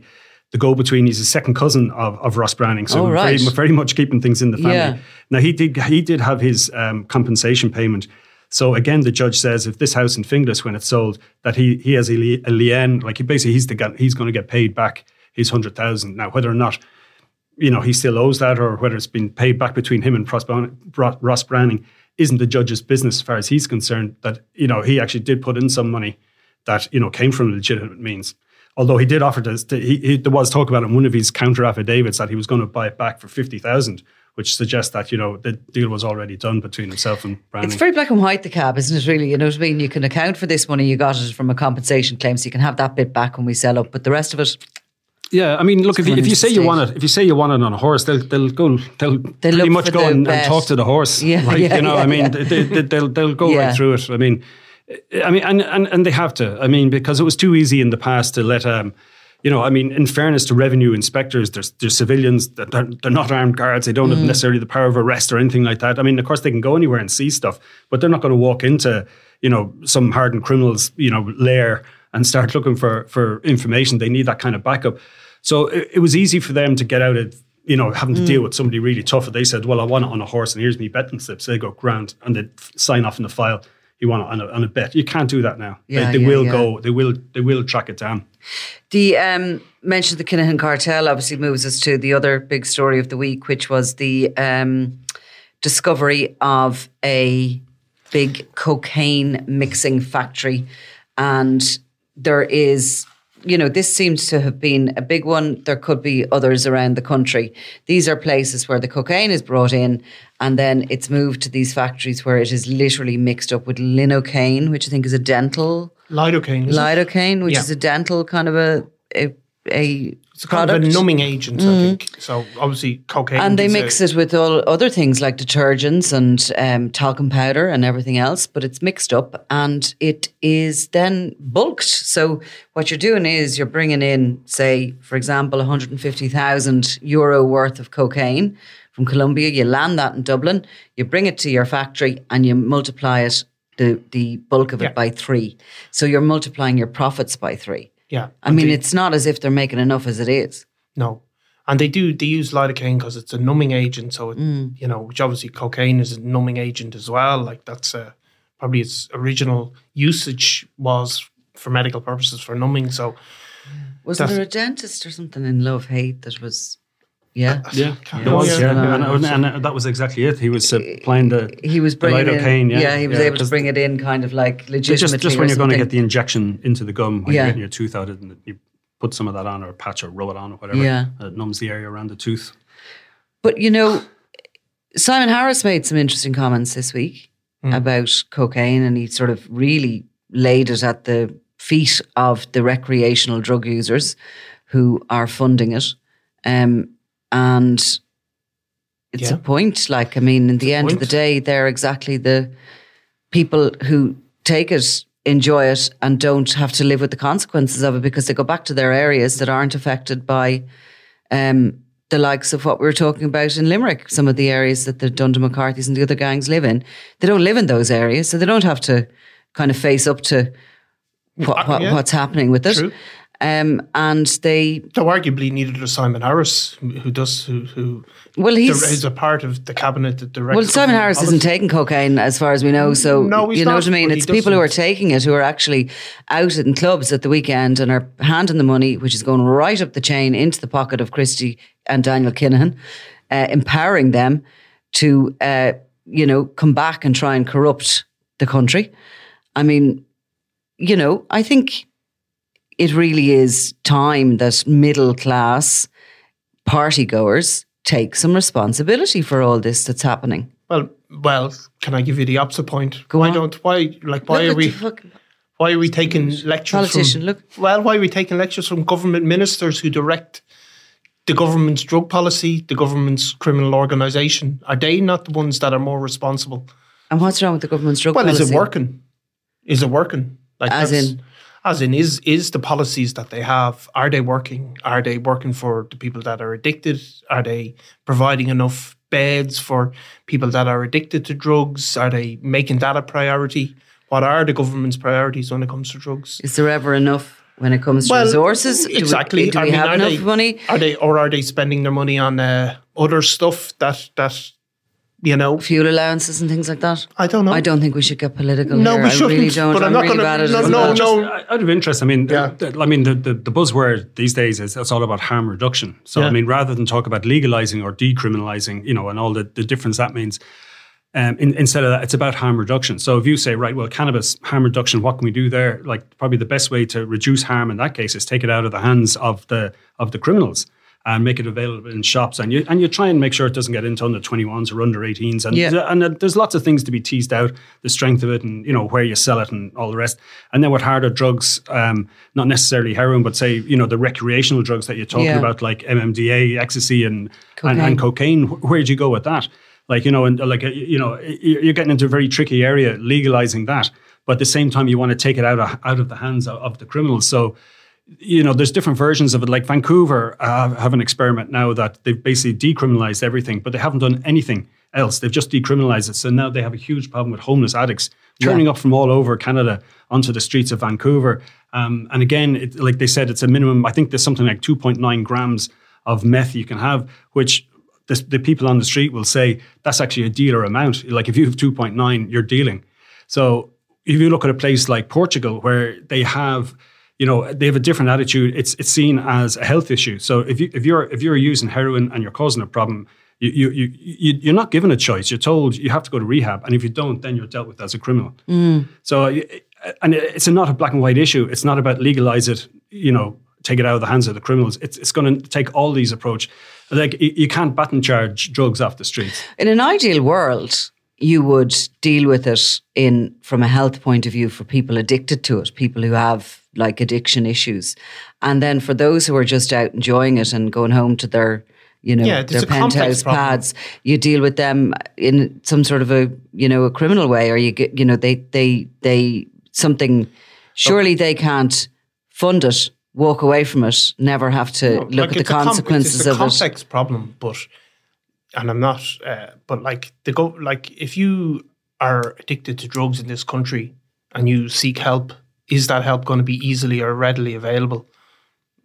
the go between. He's a second cousin of, of Ross Browning, so oh, right. very, very, much keeping things in the family. Yeah. Now he did he did have his um, compensation payment. So again, the judge says if this house in Finglas, when it's sold, that he he has a, a lien, like he basically he's the he's going to get paid back his hundred thousand. Now whether or not you know he still owes that, or whether it's been paid back between him and Ross Browning, isn't the judge's business as far as he's concerned. That you know he actually did put in some money that you know came from legitimate means although he did offer to, he, he, there was talk about in one of his counter affidavits that he was going to buy it back for 50,000 which suggests that you know the deal was already done between himself and Browning. It's very black and white, the cab, isn't it? Really, you know what I mean. You can account for this money you got it from a compensation claim, so you can have that bit back when we sell up. But the rest of it, yeah, I mean, look, if you, if you say you want it, if you say you want it on a horse, they'll they'll go, they'll, they'll pretty much go and, and, talk to the horse, yeah, like, yeah, you know. Yeah, I mean, they, they, they'll they'll go right through it. I mean, I mean, and, and and they have to. I mean, because it was too easy in the past to let um, you know, I mean, in fairness to revenue inspectors, there's, there's civilians that they're, they're not armed guards. They don't mm. have necessarily the power of arrest or anything like that. I mean, of course, they can go anywhere and see stuff, but they're not going to walk into, you know, some hardened criminals, you know, lair and start looking for for information. They need that kind of backup. So it, it was easy for them to get out of you know, having to mm. deal with somebody really tough. If they said, "Well, I want it on a horse, and here's me betting slips," they go ground and they sign off in the file you want on a, on a bet. You can't do that now. Yeah, they, they yeah, will yeah. go. They will. They will track it down. The um, mention of the Kinahan cartel obviously moves us to the other big story of the week, which was the um, discovery of a big cocaine mixing factory, and there is you know, this seems to have been a big one. There could be others around the country. These are places where the cocaine is brought in and then it's moved to these factories where it is literally mixed up with lidocaine, which I think is a dental lidocaine. Lidocaine, which yeah. is a dental kind of a a, a it's kind of a numbing agent, mm-hmm. I think. So obviously cocaine. And they mix a, it with all other things like detergents and um, talcum powder and everything else, but it's mixed up and it is then bulked. So what you're doing is you're bringing in, say, for example, 150,000 euro worth of cocaine from Colombia. You land that in Dublin, you bring it to your factory, and you multiply it the the bulk of it yeah. by three. So you're multiplying your profits by three. Yeah. I mean, they, it's not as if they're making enough as it is. No. And they do, they use lidocaine because it's a numbing agent. So, it, mm. you know, which obviously cocaine is a numbing agent as well. Like that's uh, probably its original usage was for medical purposes for numbing. So, was there a dentist or something in Love Hate that was yeah, yeah, yeah. was. Yeah, and, and, and, that was exactly it. He was uh, playing the he was bringing the lidocaine. In, yeah, yeah, he was yeah, able to bring it in, kind of like legitimately. Just, just when you're going to get the injection into the gum, when yeah. you're getting your tooth out, and you put some of that on, or a patch, or rub it on, or whatever. Yeah, it numbs the area around the tooth. But you know, Simon Harris made some interesting comments this week mm. about cocaine, and he sort of really laid it at the feet of the recreational drug users who are funding it. Um, and it's yeah. a point. Like, I mean, in the end point. of the day, they're exactly the people who take it, enjoy it, and don't have to live with the consequences of it because they go back to their areas that aren't affected by um, the likes of what we were talking about in Limerick, some of the areas that the Dundon McCarthy's and the other gangs live in. They don't live in those areas, so they don't have to kind of face up to what, what, yeah. what's happening with it. True. Um, and they so arguably needed a Simon Harris who does who who well he's is a part of the cabinet that directs. Well, Simon Harris isn't taking cocaine as far as we know. So no, you know not, what I mean. It's people who are taking it who are actually out in clubs at the weekend and are handing the money, which is going right up the chain into the pocket of Christy and Daniel Kinahan, uh, empowering them to uh, you know come back and try and corrupt the country. I mean, you know, I think it really is time that middle class party goers take some responsibility for all this that's happening. Well, well, can I give you the opposite point? Go why on. don't why like why Look are we why are we taking lectures Politician, from look. well why are we taking lectures from government ministers who direct the government's drug policy, the government's criminal organisation? Are they not the ones that are more responsible? And what's wrong with the government's drug Well, policy? is it working? Is it working? Like As in? As in, is is the policies that they have are they working? Are they working for the people that are addicted? Are they providing enough beds for people that are addicted to drugs? Are they making that a priority? What are the government's priorities when it comes to drugs? Is there ever enough when it comes to Well, resources? Do we- Exactly. Do we, I mean, have are enough they, money? Are they, or are they spending their money on uh, other stuff that that you know? Fuel allowances and things like that? I don't know. I don't think we should get political No, here. we I really shouldn't, don't. but I'm I'm, not really gonna- bad at no, no, well. no. Just out of interest, I mean, Yeah. the, the- I mean, the, the, the buzzword these days is it's all about harm reduction. So, Yeah. I mean, rather than talk about legalizing or decriminalizing, you know, and all the, the difference that means, um, in, instead of that, it's about harm reduction. So, if you say, right, well, cannabis harm reduction, what can we do there? Like, probably the best way to reduce harm in that case is take it out of the hands of the of the criminals and make it available in shops. And you and you try and make sure it doesn't get into under 21s or under 18s. And Yeah. and uh, there's lots of things to be teased out, the strength of it, and you know where you sell it, and all the rest. And then with harder drugs, um, not necessarily heroin, but say you know the recreational drugs that you're talking Yeah. about, like MDMA, ecstasy, and Cocaine. and, and cocaine. Where'd you go with that? Like you know, and like uh, you know, you're getting into a very tricky area legalizing that, but at the same time, you want to take it out of out of the hands of, of the criminals. So you know, there's different versions of it. Like Vancouver uh, have an experiment now that they've basically decriminalized everything, but they haven't done anything else. They've just decriminalized it. So now they have a huge problem with homeless addicts turning up from all over Canada onto the streets of Vancouver. Um, and again, it, like they said, it's a minimum. I think there's something like 2.9 grams of meth you can have, which the, the people on the street will say that's actually a dealer amount. Like if you have 2.9, you're dealing. So if you look at a place like Portugal, where they have, you know, they have a different attitude. It's it's seen as a health issue. So if you if you're if you're using heroin and you're causing a problem, you you you you- you're not given a choice. You're told you have to go to rehab, and if you don't, then you're dealt with as a criminal. Mm. So uh, and it's not a black and white issue. It's not about legalize it. You know, take it out of the hands of the criminals. It's it's going to take all these approach. Like you, you can't baton charge drugs off the streets. In an ideal world, you would deal with it in from a health point of view for people addicted to it, people who have like addiction issues, and then for those who are just out enjoying it and going home to their you know Yeah, their penthouse pads, you deal with them in some sort of a you know a criminal way, or you get you know they they they something. Surely they can't fund it, walk away from it, never have to look Like, at the a com- consequences it's a of it. complex problem, but and I'm not, uh, but like the go like if you are addicted to drugs in this country and you seek help, is that help going to be easily or readily available?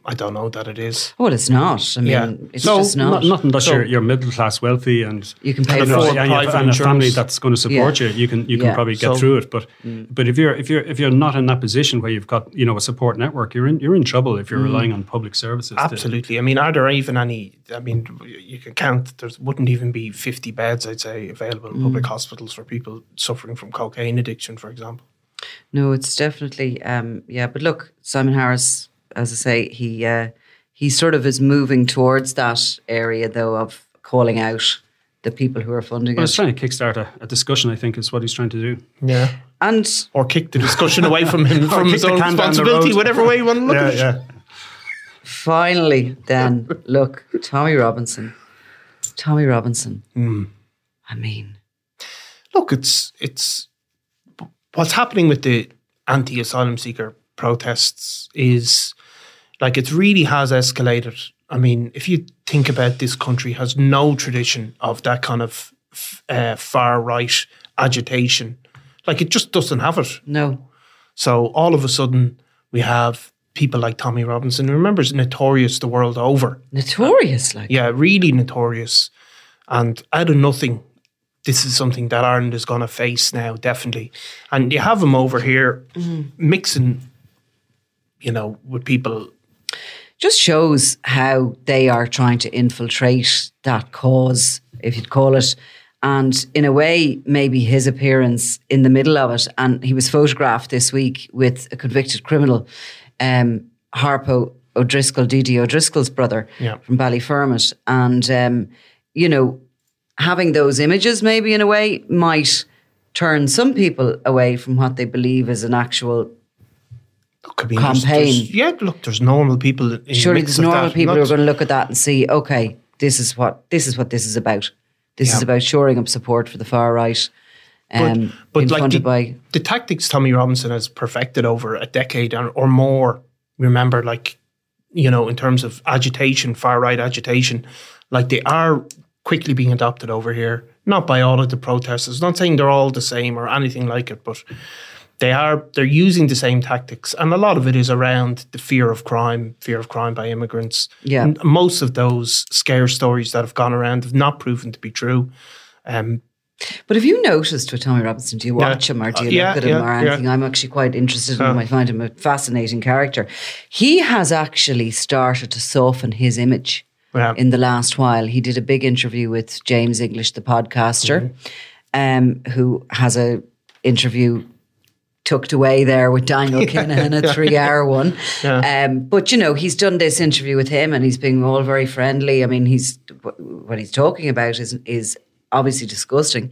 I don't know that it is. Well, it's not. I mean, Yeah. it's So, just not. Not, not unless So- you're, you're middle class wealthy and You can pay and for a- it. and you have- Private and a family that's going to support Yeah. you. You can you can Yeah. probably get So- through it. But but if you're if you're if you're not in that position where you've got you know a support network, you're in you're in trouble if you're relying on public services. to- Absolutely. I mean, are there even any? I mean, you can count. There wouldn't even be fifty beds, I'd say, available in Mm. public hospitals for people suffering from cocaine addiction, for example. No, it's definitely um, yeah. But look, Simon Harris, as I say, he uh, he sort of is moving towards that area though of calling out the people who are funding Well, it. it's trying to kickstart a, a discussion. I think is what he's trying to do. Yeah. And Or kick the discussion away from him, from his own can down the responsibility, whatever way you want to look at it. finally, then look, Tommy Robinson, Tommy Robinson. Hmm. I mean, look, it's it's what's happening with the anti-asylum seeker protests is like it really has escalated. I mean, if you think about this country has no tradition of that kind of uh, far right agitation. Like it just doesn't have it. no, So all of a sudden we have people like Tommy Robinson, who remembers notorious the world over. notorious like. Yeah, really notorious. And out of nothing, this is something that Ireland is going to face now, definitely. And you have him over here mixing, you know, with people. just shows how they are trying to infiltrate that cause, if you'd call it. And in a way, maybe his appearance in the middle of it, and he was photographed this week with a convicted criminal, um, Harpo O'Driscoll, D.D. O'Driscoll's brother Yeah. from Ballyfermot. And, um, you know, having those images maybe in a way might turn some people away from what they believe is an actual. Look, I mean, there's- Campaign. there's- yeah, look, there's normal people. In Surely there's normal that. people who are going to look at that and see, okay, this is what this is what this is about. This is about shoring up support for the far right. Um, but like the, the tactics Tommy Robinson has perfected over a decade or, or more. Remember, like you know, in terms of agitation, far right agitation, like they are quickly being adopted over here. Not by all of the protesters. Not saying they're all the same or anything like it, but they are they're using the same tactics, and a lot of it is around the fear of crime, fear of crime by immigrants. Yeah. And most of those scare stories that have gone around have not proven to be true. Um, But have you noticed with Tommy Robinson? Do you Yeah. watch him or do you Uh, yeah, look at him yeah, or yeah. anything? I'm actually quite interested in Uh. him. I find him a fascinating character. He has actually started to soften his image Yeah. in the last while. He did a big interview with James English, the podcaster, um, who has a interview tucked away there with Daniel Kinahan, a three-hour one. Um, but you know, he's done this interview with him, and he's being all very friendly. I mean, he's what he's talking about is is obviously disgusting,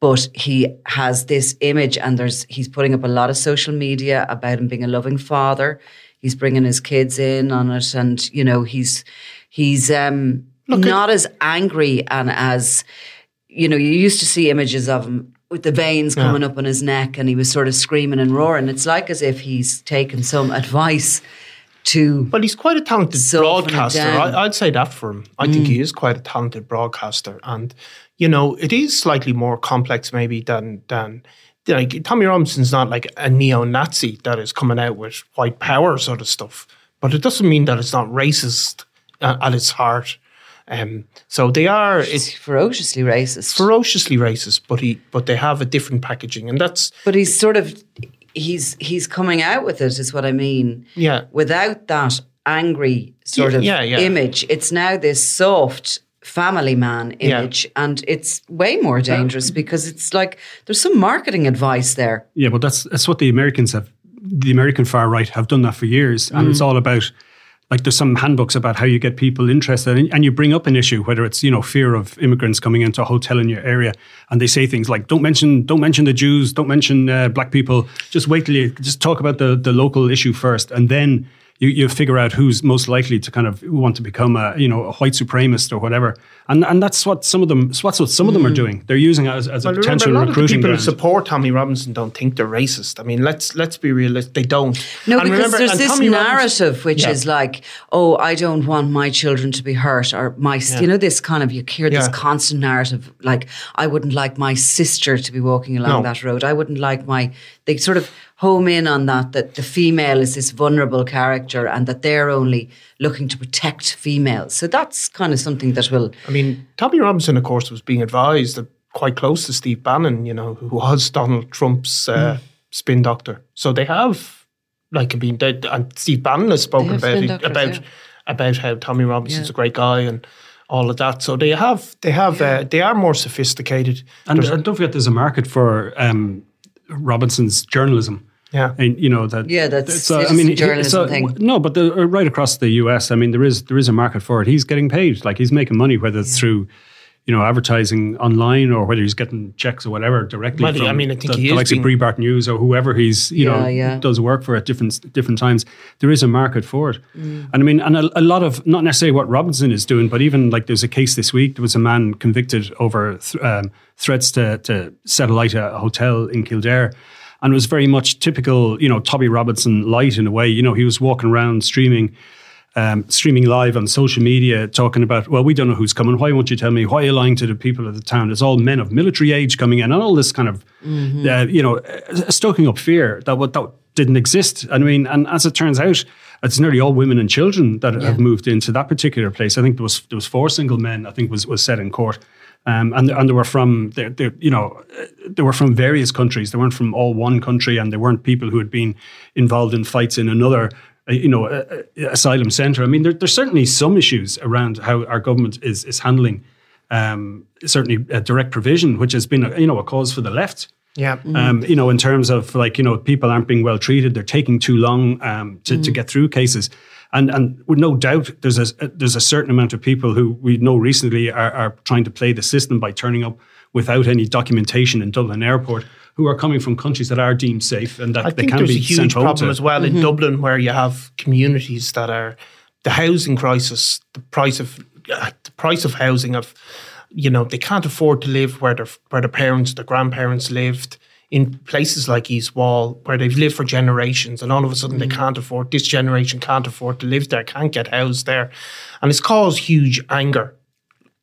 but he has this image, and there's he's putting up a lot of social media about him being a loving father. He's bringing his kids in on it, and you know, he's he's um, not as angry and as you know, you used to see images of him with the veins coming up on his neck and he was sort of screaming and roaring. It's like as if he's taken some advice to. Well, he's quite a talented broadcaster. I, I'd say that for him. I think he is quite a talented broadcaster, and you know, it is slightly more complex maybe than than like Tommy Robinson's not like a neo-Nazi that is coming out with white power sort of stuff, but it doesn't mean that it's not racist at its heart. Um, so they are it's ferociously racist. ferociously racist, but he but they have a different packaging, and that's but he's sort of he's he's coming out with it is what I mean. Yeah. Without that angry sort Yeah, of yeah, yeah. image, it's now this soft family man Yeah. image and it's way more dangerous because it's like there's some marketing advice there. Yeah, but that's that's what the Americans have. The American far right have done that for years, and it's all about like there's some handbooks about how you get people interested, and, and you bring up an issue, whether it's you know fear of immigrants coming into a hotel in your area, and they say things like don't mention don't mention the Jews, don't mention uh, black people, just wait till you just talk about the the local issue first, and then. You, you figure out who's most likely to kind of want to become a you know a white supremacist or whatever, and and that's what some of them that's what some of them are mm. doing. They're using it as, as a Well, remember, potential a lot of the recruiting people who support Tommy Robinson don't think they're racist. I mean, let's let's be realistic. They don't. No, And because remember- there's this Tommy Robinson- narrative which Yeah. is like, oh, I don't want my children to be hurt, or my, you know, this kind of you hear this Yeah. constant narrative like, I wouldn't like my sister to be walking along No. that road. I wouldn't like my. They sort of home in on that that the female is this vulnerable character and that they're only looking to protect females. So that's kind of something that will. I mean, Tommy Robinson, of course, was being advised that quite close to Steve Bannon, you know, who was Donald Trump's uh, spin doctor. So they have, like, I mean, they, and Steve Bannon has spoken about spin it, doctors, about yeah. about how Tommy Robinson's Yeah. a great guy and all of that. So they have they have uh, they are more sophisticated. And, and don't forget, there's a market for um, Robinson's journalism. Yeah. And you know that. Yeah, that's so, I mean, he- journalism thing. No, but the, uh, right across the U.S., I mean, there is there is a market for it. He's getting paid, like he's making money, whether it's through, you know, advertising online or whether he's getting checks or whatever directly Well, from. I mean, I think the, he the is likes being- of Breitbart News or whoever he's you Yeah, know yeah. does work for at different different times. There is a market for it, Mm. and I mean, and a, a lot of not necessarily what Robinson is doing, but even like there's a case this week. There was a man convicted over th- um, threats to to set alight a hotel in Kildare. And it was very much typical, you know, Tommy Robinson light in a way. You know, he was walking around streaming, um, streaming live on social media, talking about, well, we don't know who's coming. Why won't you tell me? Why are you lying to the people of the town? It's all men of military age coming in, and all this kind of, uh, you know, uh, stoking up fear that what that didn't exist. I mean, and as it turns out, it's nearly all women and children that have moved into that particular place. I think there was there was four single men. I think was was said in court. Um, and and they were from they they you know they were from various countries. They weren't from all one country, and they weren't people who had been involved in fights in another uh, you know uh, uh, asylum center. I mean, there, there's certainly some issues around how our government is is handling um, certainly direct provision, which has been a, you know a cause for the left. Yeah. Um, you know, in terms of like, you know, people aren't being well treated, they're taking too long um, to, to get through cases. And and with no doubt, there's a there's a certain amount of people who we know recently are, are trying to play the system by turning up without any documentation in Dublin Airport, who are coming from countries that are deemed safe and that I they think can there's be a huge problem to. as well in Dublin where you have communities that are the housing crisis, the price of uh, the price of housing of you know they can't afford to live where their where their parents, their grandparents lived in places like East Wall where they've lived for generations, and all of a sudden they mm. can't afford this generation can't afford to live there, can't get housed there, and it's caused huge anger.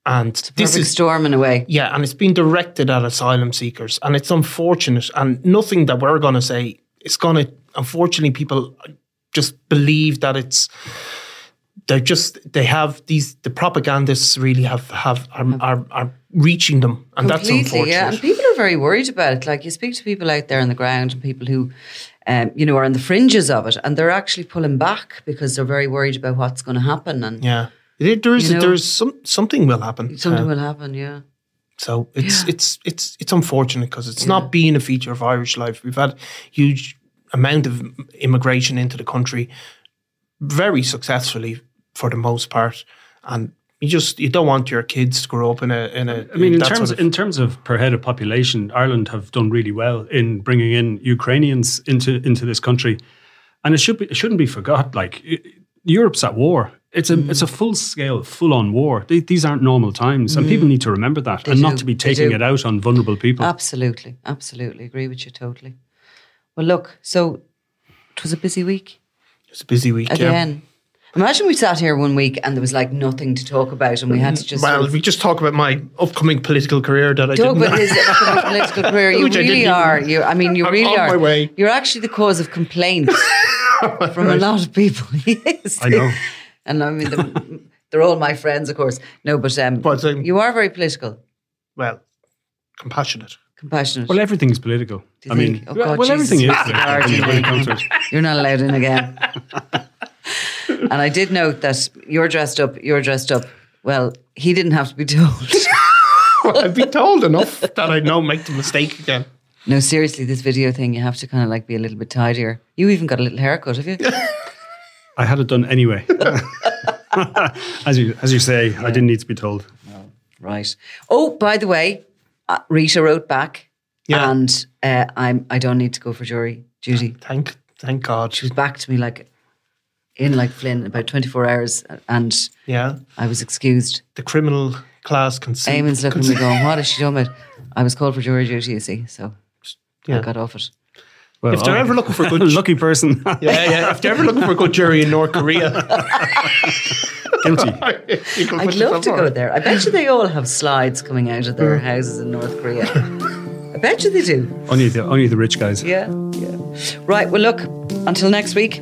And this is storm in a way. yeah, and it's been directed at asylum seekers, and it's unfortunate. And nothing that we're going to say it's going to. Unfortunately, people just believe that it's. They're just they have these the propagandists really have have are are, are reaching them, and that's Completely, unfortunate. yeah. And people are very worried about it. Like you speak to people out there on the ground and people who, um, you know, are on the fringes of it, and they're actually pulling back because they're very worried about what's going to happen and yeah, there, there is You know- there's some something will happen. something Uh, will happen. Yeah. So it's it's it's it's unfortunate because it's not been a feature of Irish life. We've had huge amount of immigration into the country, very successfully for the most part, and you just you don't want your kids to grow up in a in a. I mean, in that terms sort of- in terms of per head of population, Ireland have done really well in bringing in Ukrainians into into this country, and it should be it shouldn't be forgot. Like i- Europe's at war. It's a Mm. it's a full scale, full on war. They, these aren't normal times, and people need to remember that, Mm. They and do, not to be taking it out on vulnerable people. Absolutely, absolutely agree with you totally. Well, look, so it was a busy week it's a busy week. yeah. Again. Imagine we sat here one week and there was like nothing to talk about, and we had to just Well, sort of we just talk about my upcoming political career that I talk didn't. about his upcoming political career. You Which I really even- are. You, I mean, you I'm really on are. my way. You're actually the cause of complaint from a lot of people. yes, I know. and I mean, they're, they're all my friends, of course. No, but um, But, um, you are very political, well, compassionate. compassionate. Well, everything's political. you I mean. Oh, God, well, Jesus, everything is you political are, when you- when it comes to it. You're not allowed in again. And I did note that you're dressed up. You're dressed up. Well, he didn't have to be told. I've been told enough that I'd know make the mistake again. no, seriously, this video thing, you have to kind of like be a little bit tidier. You even got a little haircut, have you? I had it done anyway. as you as you say, I didn't need to be told. Right. Oh, by the way, uh, Rita wrote back, Yeah. and uh, I'm I don't need to go for jury duty. Thank thank God. She was back to me like in like Flynn about 24 hours, and Yeah, I was excused. the criminal class can see. Eamon's looking at me going, "What is she doing?" With? I was called for jury duty, you see, so I got off it. Well, If they're oh, ever looking for a good, lucky person, yeah, yeah. If they're ever looking for a good jury in North Korea, guilty. I'd love to go there. I bet you they all have slides coming out of their mm. houses in North Korea. I bet you they do. Only the only the rich guys. Yeah, yeah. Right. Well, look. Until next week.